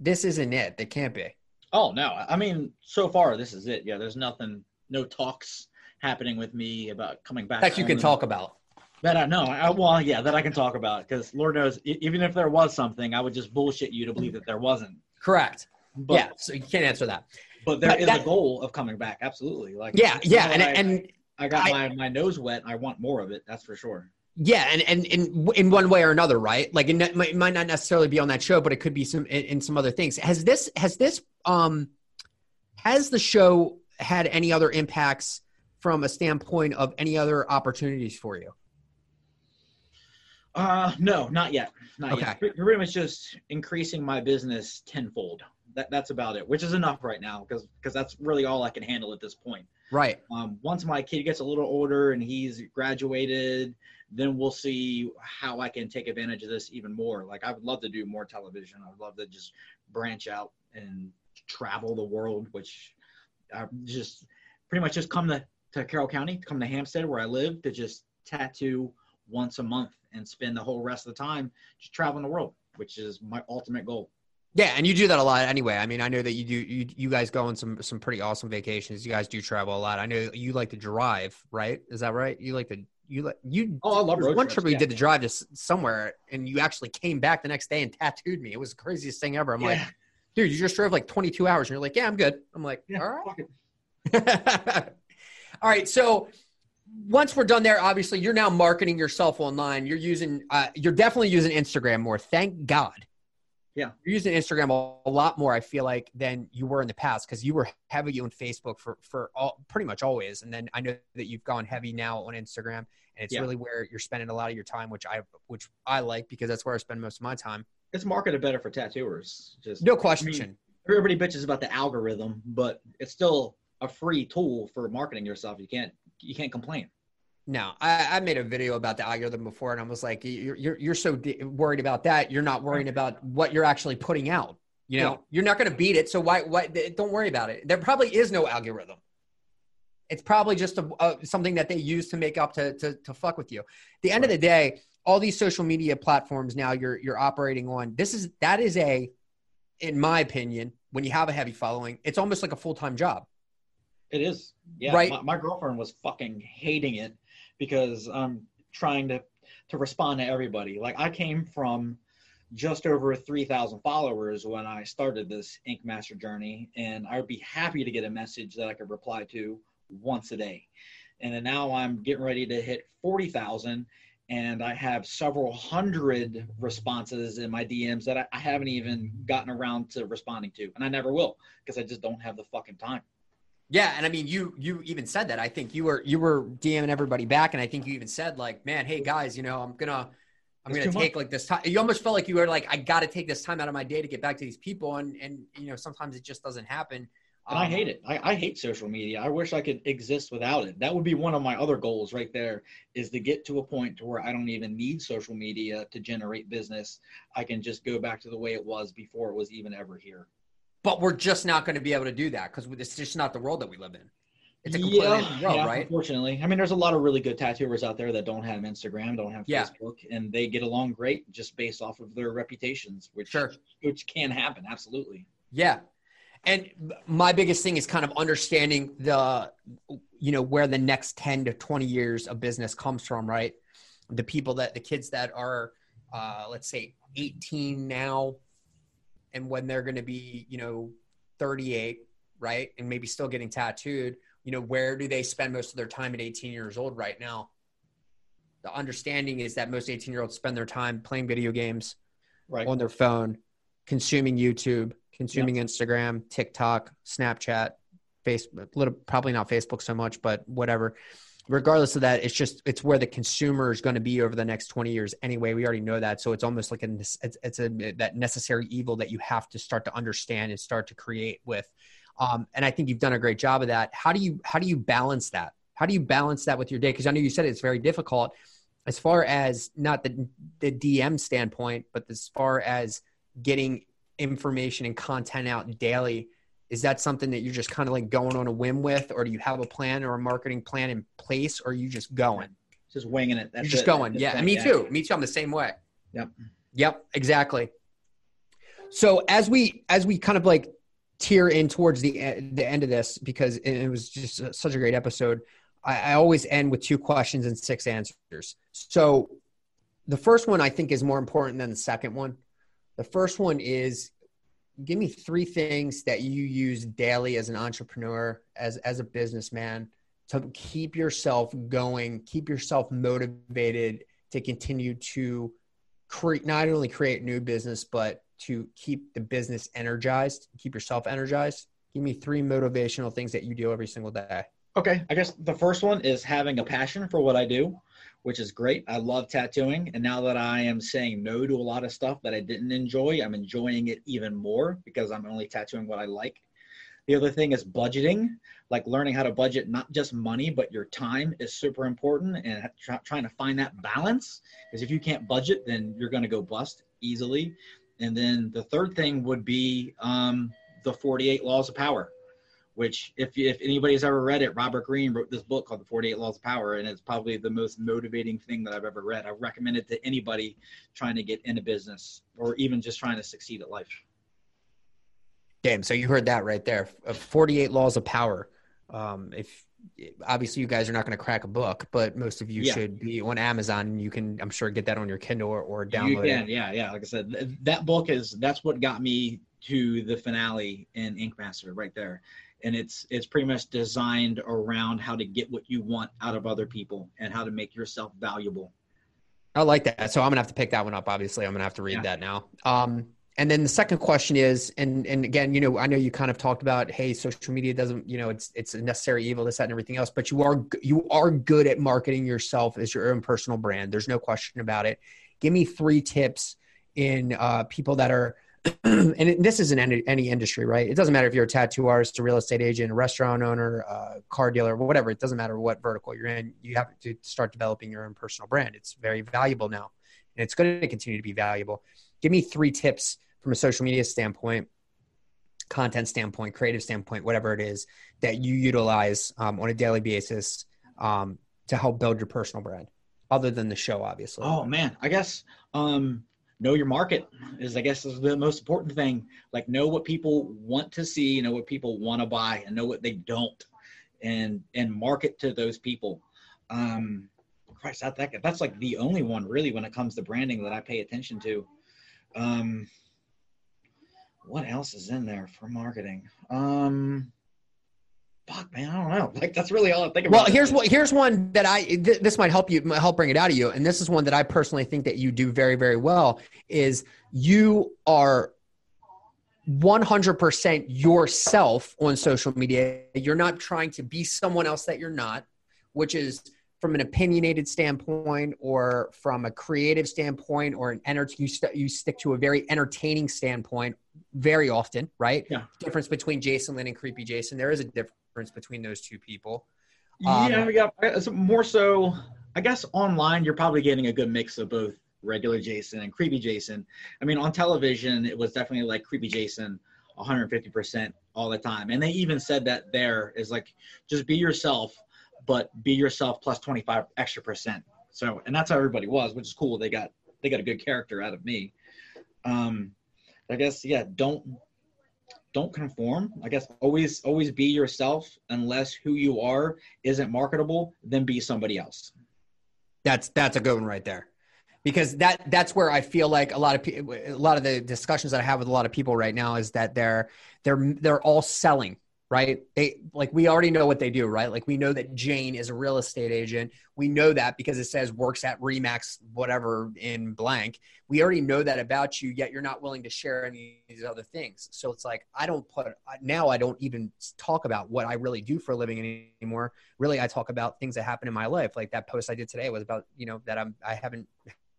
this isn't it. They can't be. Oh no! I mean, so far this is it. Yeah, there's nothing, no talks happening with me about coming back. That you can talk about. That I know. I, well, yeah, that I can talk about because Lord knows, even if there was something, I would just bullshit you to believe that there wasn't. Correct. But, yeah. So you can't answer that. But there But is that- a goal of coming back. Absolutely. Like Yeah. Yeah. And I, and I got I- my, my nose wet. I want more of it. That's for sure. Yeah, and and in in one way or another, right? Like it, might- it might not necessarily be on that show, but it could be some in, in some other things. Has this has this um has the show had any other impacts from a standpoint of any other opportunities for you? Uh, no, not yet. Not Okay. yet. Pre- Pretty much just increasing my business tenfold. That that's about it, which is enough right now because because that's really all I can handle at this point. Right. Um, once my kid gets a little older and he's graduated, then we'll see how I can take advantage of this even more. Like I would love to do more television. I would love to just branch out and travel the world, which I just pretty much just come to, to Carroll County, come to Hampstead where I live to just tattoo once a month and spend the whole rest of the time just traveling the world, which is my ultimate goal. Yeah, and you do that a lot anyway. I mean, I know that you do. You you guys go on some some pretty awesome vacations. You guys do travel a lot. I know you like to drive, right? Is that right? You like to you like you. Oh, I love road one trips, trip we yeah. did to drive to somewhere, and you actually came back the next day and tattooed me. It was the craziest thing ever. I'm like, dude, you just drove like 22 hours, and you're like, yeah, I'm good. I'm like, Yeah, all right, *laughs* all right. So once we're done there, obviously you're now marketing yourself online. You're using, uh, you're definitely using Instagram more. Thank God. Yeah. You're using Instagram a, lot more, I feel like, than you were in the past because you were heavy on Facebook for, for all, pretty much always. And then I know that you've gone heavy now on Instagram and it's Yeah. really where you're spending a lot of your time, which I, which I like because that's where I spend most of my time. It's marketed better for tattooers. Just No I question. mean, everybody bitches about the algorithm, but it's still a free tool for marketing yourself. You can't you can't complain. No, I, I made a video about the algorithm before, and I was like, "You're you're, you're so d- worried about that. You're not worrying about what you're actually putting out. You know, Yeah. you're not going to beat it. So why why don't worry about it. There probably is no algorithm. It's probably just a, uh, something that they use to make up to, to to fuck with you. At the end of the day, all these social media platforms now you're you're operating on. This is that is a, in my opinion, when you have a heavy following, it's almost like a full time job. It is. Yeah. Right. My, my girlfriend was fucking hating it because I'm trying to to respond to everybody. Like I came from just over 3,000 followers when I started this Ink Master journey, and I would be happy to get a message that I could reply to once a day. And then now I'm getting ready to hit 40,000, and I have several hundred responses in my DMs that I, I haven't even gotten around to responding to, and I never will because I just don't have the fucking time. Yeah, and I mean, you you even said that. I think you were you were DMing everybody back, and I think you even said like, "Man, hey guys, you know, I'm gonna I'm It's gonna take like this time." You almost felt like you were like, "I got to take this time out of my day to get back to these people," and and you know, sometimes it just doesn't happen. And I Um, hate it. I, I hate social media. I wish I could exist without it. That would be one of my other goals right there is to get to a point to where I don't even need social media to generate business. I can just go back to the way it was before it was even ever here. But we're just not going to be able to do that because it's just not the world that we live in. It's a completely yeah, different world, yeah, right? Unfortunately. I mean, there's a lot of really good tattooers out there that don't have Instagram, don't have Yeah. Facebook, and they get along great just based off of their reputations, which Sure. which can happen, absolutely. Yeah. And my biggest thing is kind of understanding the, you know, where the next 10 to 20 years of business comes from, right? The people that, the kids that are, uh, let's say 18 now, and when they're going to be, you know, 38, right? And maybe still getting tattooed, you know, where do they spend most of their time at 18 years old right now? The understanding is that most 18 year olds spend their time playing video games, Right. on their phone, consuming YouTube, consuming Instagram, TikTok, Snapchat, Facebook, little probably not Facebook so much, but whatever. Regardless of that, it's just it's where the consumer is going to be over the next 20 years anyway. We already know that, so it's almost like a it's, it's a that necessary evil that you have to start to understand and start to create with. Um, and I think you've done a great job of that. How do you how do you balance that? How do you balance that with your day? Because I know you said it's very difficult as far as not the the DM standpoint, but as far as getting information and content out daily is that something that you're just kind of like going on a whim with or do you have a plan or a marketing plan in place or are you just going? Just winging it That's you're just it. going yeah. And me too. Me too. I'm the same way. Yep. Yep exactly. So as we as we kind of like tear in towards the eh, the end of this because it was just uh, such a great episode I, I always end with two questions and six answers. So the first one i think is more important than the second one. The first one is give me three things that you use daily as an entrepreneur, as as a businessman, to keep yourself going, keep yourself motivated to continue to create not only create new business, but to keep the business energized, keep yourself energized. Give me three motivational things that you do every single day. Okay, I guess the first one is having a passion for what I do which is great. I love tattooing. And now that I am saying no to a lot of stuff that I didn't enjoy, I'm enjoying it even more because I'm only tattooing what I like. The other thing is budgeting, like learning how to budget not just money, but your time is super important and trying to find that balance. Because if you can't budget, then you're going to go bust easily. And then the third thing would be um, the 48 laws of power which if if anybody's ever read it, Robert Greene wrote this book called The 48 Laws of Power, and it's probably the most motivating thing that I've ever read. I recommend it to anybody trying to get into business or even just trying to succeed at life. Damn, so you heard that right there. 48 Laws of Power. Um, if obviously you guys are not going to crack a book, but most of you yeah. should be on Amazon and you can, I'm sure, get that on your Kindle or, or download you can, it. Yeah, yeah. Yeah. Like I said, that book is that's what got me to the finale in Ink Master right there and it's it's pretty much designed around how to get what you want out of other people and how to make yourself valuable. I like that. So i'm gonna have to pick that one up obviously. I'm gonna have to read yeah. that now. Um, and then the second question is and and again you know i know you kind of talked about hey social media doesn't you know it's it's a necessary evil this that and everything else but you are you are good at marketing yourself as your own personal brand. There's no question about it. Give me three tips in uh, people that are *clears throat* and this isn't any, any industry, right? It doesn't matter if you're a tattoo artist, a real estate agent, a restaurant owner, a car dealer, whatever. It doesn't matter what vertical you're in. You have to start developing your own personal brand. It's very valuable now, and it's going to continue to be valuable. Give me three tips from a social media standpoint, content standpoint, creative standpoint, whatever it is that you utilize um, on a daily basis um, to help build your personal brand, other than the show, obviously. Oh man, I guess. Um know your market is i guess is the most important thing. Like know what people want to see know what people want to buy and know what they don't and and market to those people. Um Christ, that, that that's like the only one really when it comes to branding that i pay attention to. Um what else is in there for marketing? Um fuck man i don't know. *laughs* Like that's really all i think about well here's what here's one that i th- this might help you help bring it out of you and this is one that i personally think that you do very very well is you are 100% yourself on social media. You're not trying to be someone else that you're not which is from an opinionated standpoint or from a creative standpoint or an enter you, st- you stick to a very entertaining standpoint very often right yeah. difference between jason lynn and creepy jason there is a difference between those two people. Um, yeah, yeah. More so, I guess online you're probably getting a good mix of both regular Jason and creepy Jason. I mean, on television it was definitely like creepy Jason, 150% all the time, and they even said that there is like just be yourself, but be yourself plus 25 extra percent. So, and that's how everybody was, which is cool. They got they got a good character out of me. Um, I guess yeah, don't don't conform. I guess always always be yourself unless who you are isn't marketable, then be somebody else. That's that's a good one right there. Because that that's where I feel like a lot of people a lot of the discussions that I have with a lot of people right now is that they're they're they're all selling, right? They like we already know what they do, right? Like we know that Jane is a real estate agent. We know that because it says works at Remax, whatever in blank. We already know that about you, yet you're not willing to share any of these other things. So it's like I don't put now. I don't even talk about what I really do for a living anymore. Really, I talk about things that happen in my life. Like that post I did today was about you know that I'm I haven't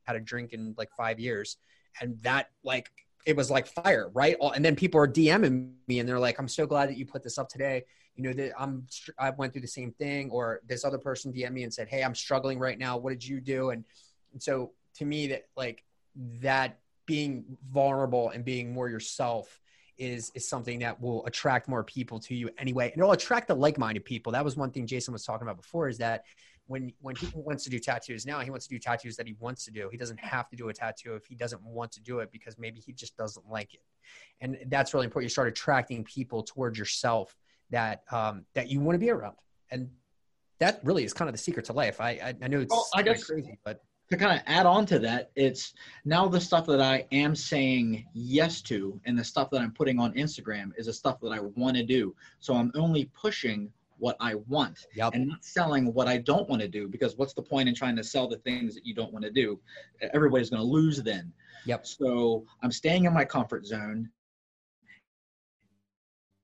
had a drink in like five years, and that like it was like fire, right? And then people are DMing me and they're like, "I'm so glad that you put this up today." You know that I'm I went through the same thing, or this other person DM me and said, "Hey, I'm struggling right now. What did you do?" And, and so to me, that like that being vulnerable and being more yourself is is something that will attract more people to you anyway, and it'll attract the like-minded people. That was one thing Jason was talking about before, is that when when he wants to do tattoos now, he wants to do tattoos that he wants to do. He doesn't have to do a tattoo if he doesn't want to do it because maybe he just doesn't like it. And that's really important. You start attracting people towards yourself that um, that you want to be around, and that really is kind of the secret to life. I I, I know it's well, I guess, crazy, but to kind of add on to that, it's now the stuff that I am saying yes to, and the stuff that I'm putting on Instagram is the stuff that I want to do. So I'm only pushing what I want yep. and not selling what I don't want to do because what's the point in trying to sell the things that you don't want to do? Everybody's going to lose then. Yep. So I'm staying in my comfort zone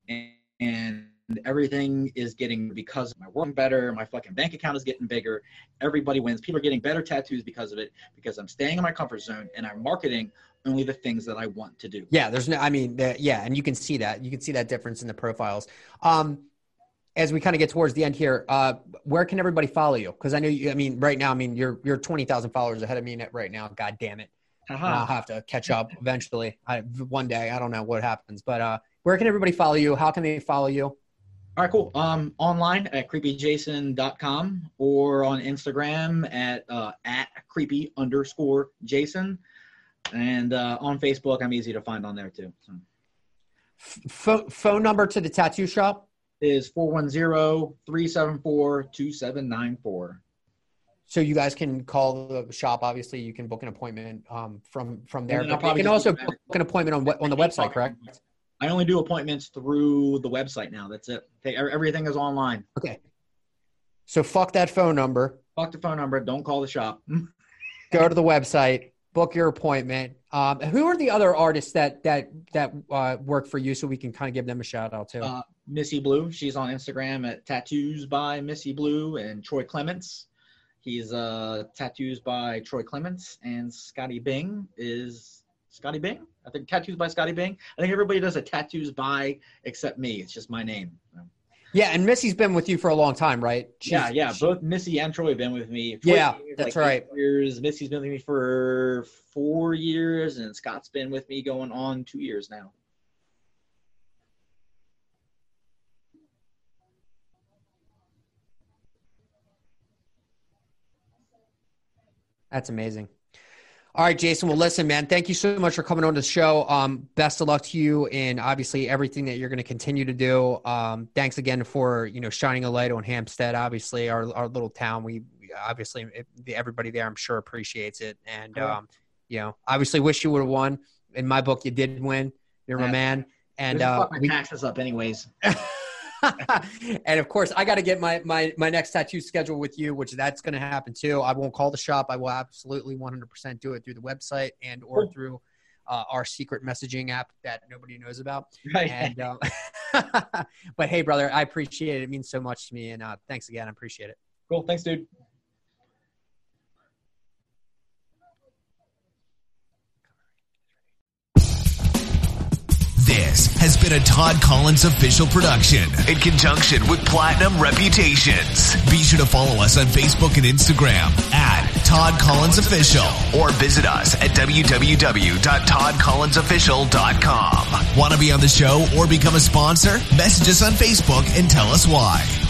and, and everything is getting because my work better, my fucking bank account is getting bigger. Everybody wins. People are getting better tattoos because of it because I'm staying in my comfort zone and I'm marketing only the things that I want to do. Yeah, there's no I mean, the, yeah, and you can see that. You can see that difference in the profiles. Um as we kind of get towards the end here, uh, where can everybody follow you? Because I know you. I mean, right now, I mean, you're you're twenty thousand followers ahead of me right now. God damn it! Uh-huh. I'll have to catch up eventually. I, one day, I don't know what happens, but uh, where can everybody follow you? How can they follow you? All right, cool. Um, online at creepyjason.com or on Instagram at uh, at creepy underscore Jason, and uh, on Facebook, I'm easy to find on there too. So. F- phone number to the tattoo shop is 410-374-2794. So you guys can call the shop. Obviously, you can book an appointment um, from from there. But you can also book an appointment on on the website, correct? I only do appointments through the website now. That's it. Okay, Everything is online. Okay. So fuck that phone number. Fuck the phone number. Don't call the shop. *laughs* Go to the website book your appointment. Um, who are the other artists that that that uh, work for you, so we can kind of give them a shout out too? Uh, Missy Blue, she's on Instagram at Tattoos by Missy Blue, and Troy Clements, he's uh, Tattoos by Troy Clements, and Scotty Bing is Scotty Bing. I think Tattoos by Scotty Bing. I think everybody does a Tattoos by except me. It's just my name. Yeah, and Missy's been with you for a long time, right? She's, yeah, yeah. She, Both Missy and Troy have been with me. yeah, years, that's like right. Years. Missy's been with me for four years, and Scott's been with me going on two years now. That's amazing. All right, Jason. Well, listen, man, thank you so much for coming on the show. Um, best of luck to you and obviously everything that you're going to continue to do. Um, thanks again for, you know, shining a light on Hampstead, obviously our, our little town. We, we obviously everybody there, I'm sure appreciates it. And, um, you know, obviously wish you would have won in my book. You did win. You're my man. And, uh, my taxes up anyways. *laughs* *laughs* and of course, I got to get my, my my next tattoo schedule with you, which that's going to happen too. I won't call the shop. I will absolutely 100% do it through the website and or cool. through uh, our secret messaging app that nobody knows about. Right. And, um, *laughs* but hey, brother, I appreciate it. It means so much to me, and uh, thanks again. I appreciate it. Cool. Thanks, dude. This has been a Todd Collins official production in conjunction with Platinum Reputations. Be sure to follow us on Facebook and Instagram at Todd Collins Official or visit us at www.toddcollinsofficial.com. Want to be on the show or become a sponsor? Message us on Facebook and tell us why.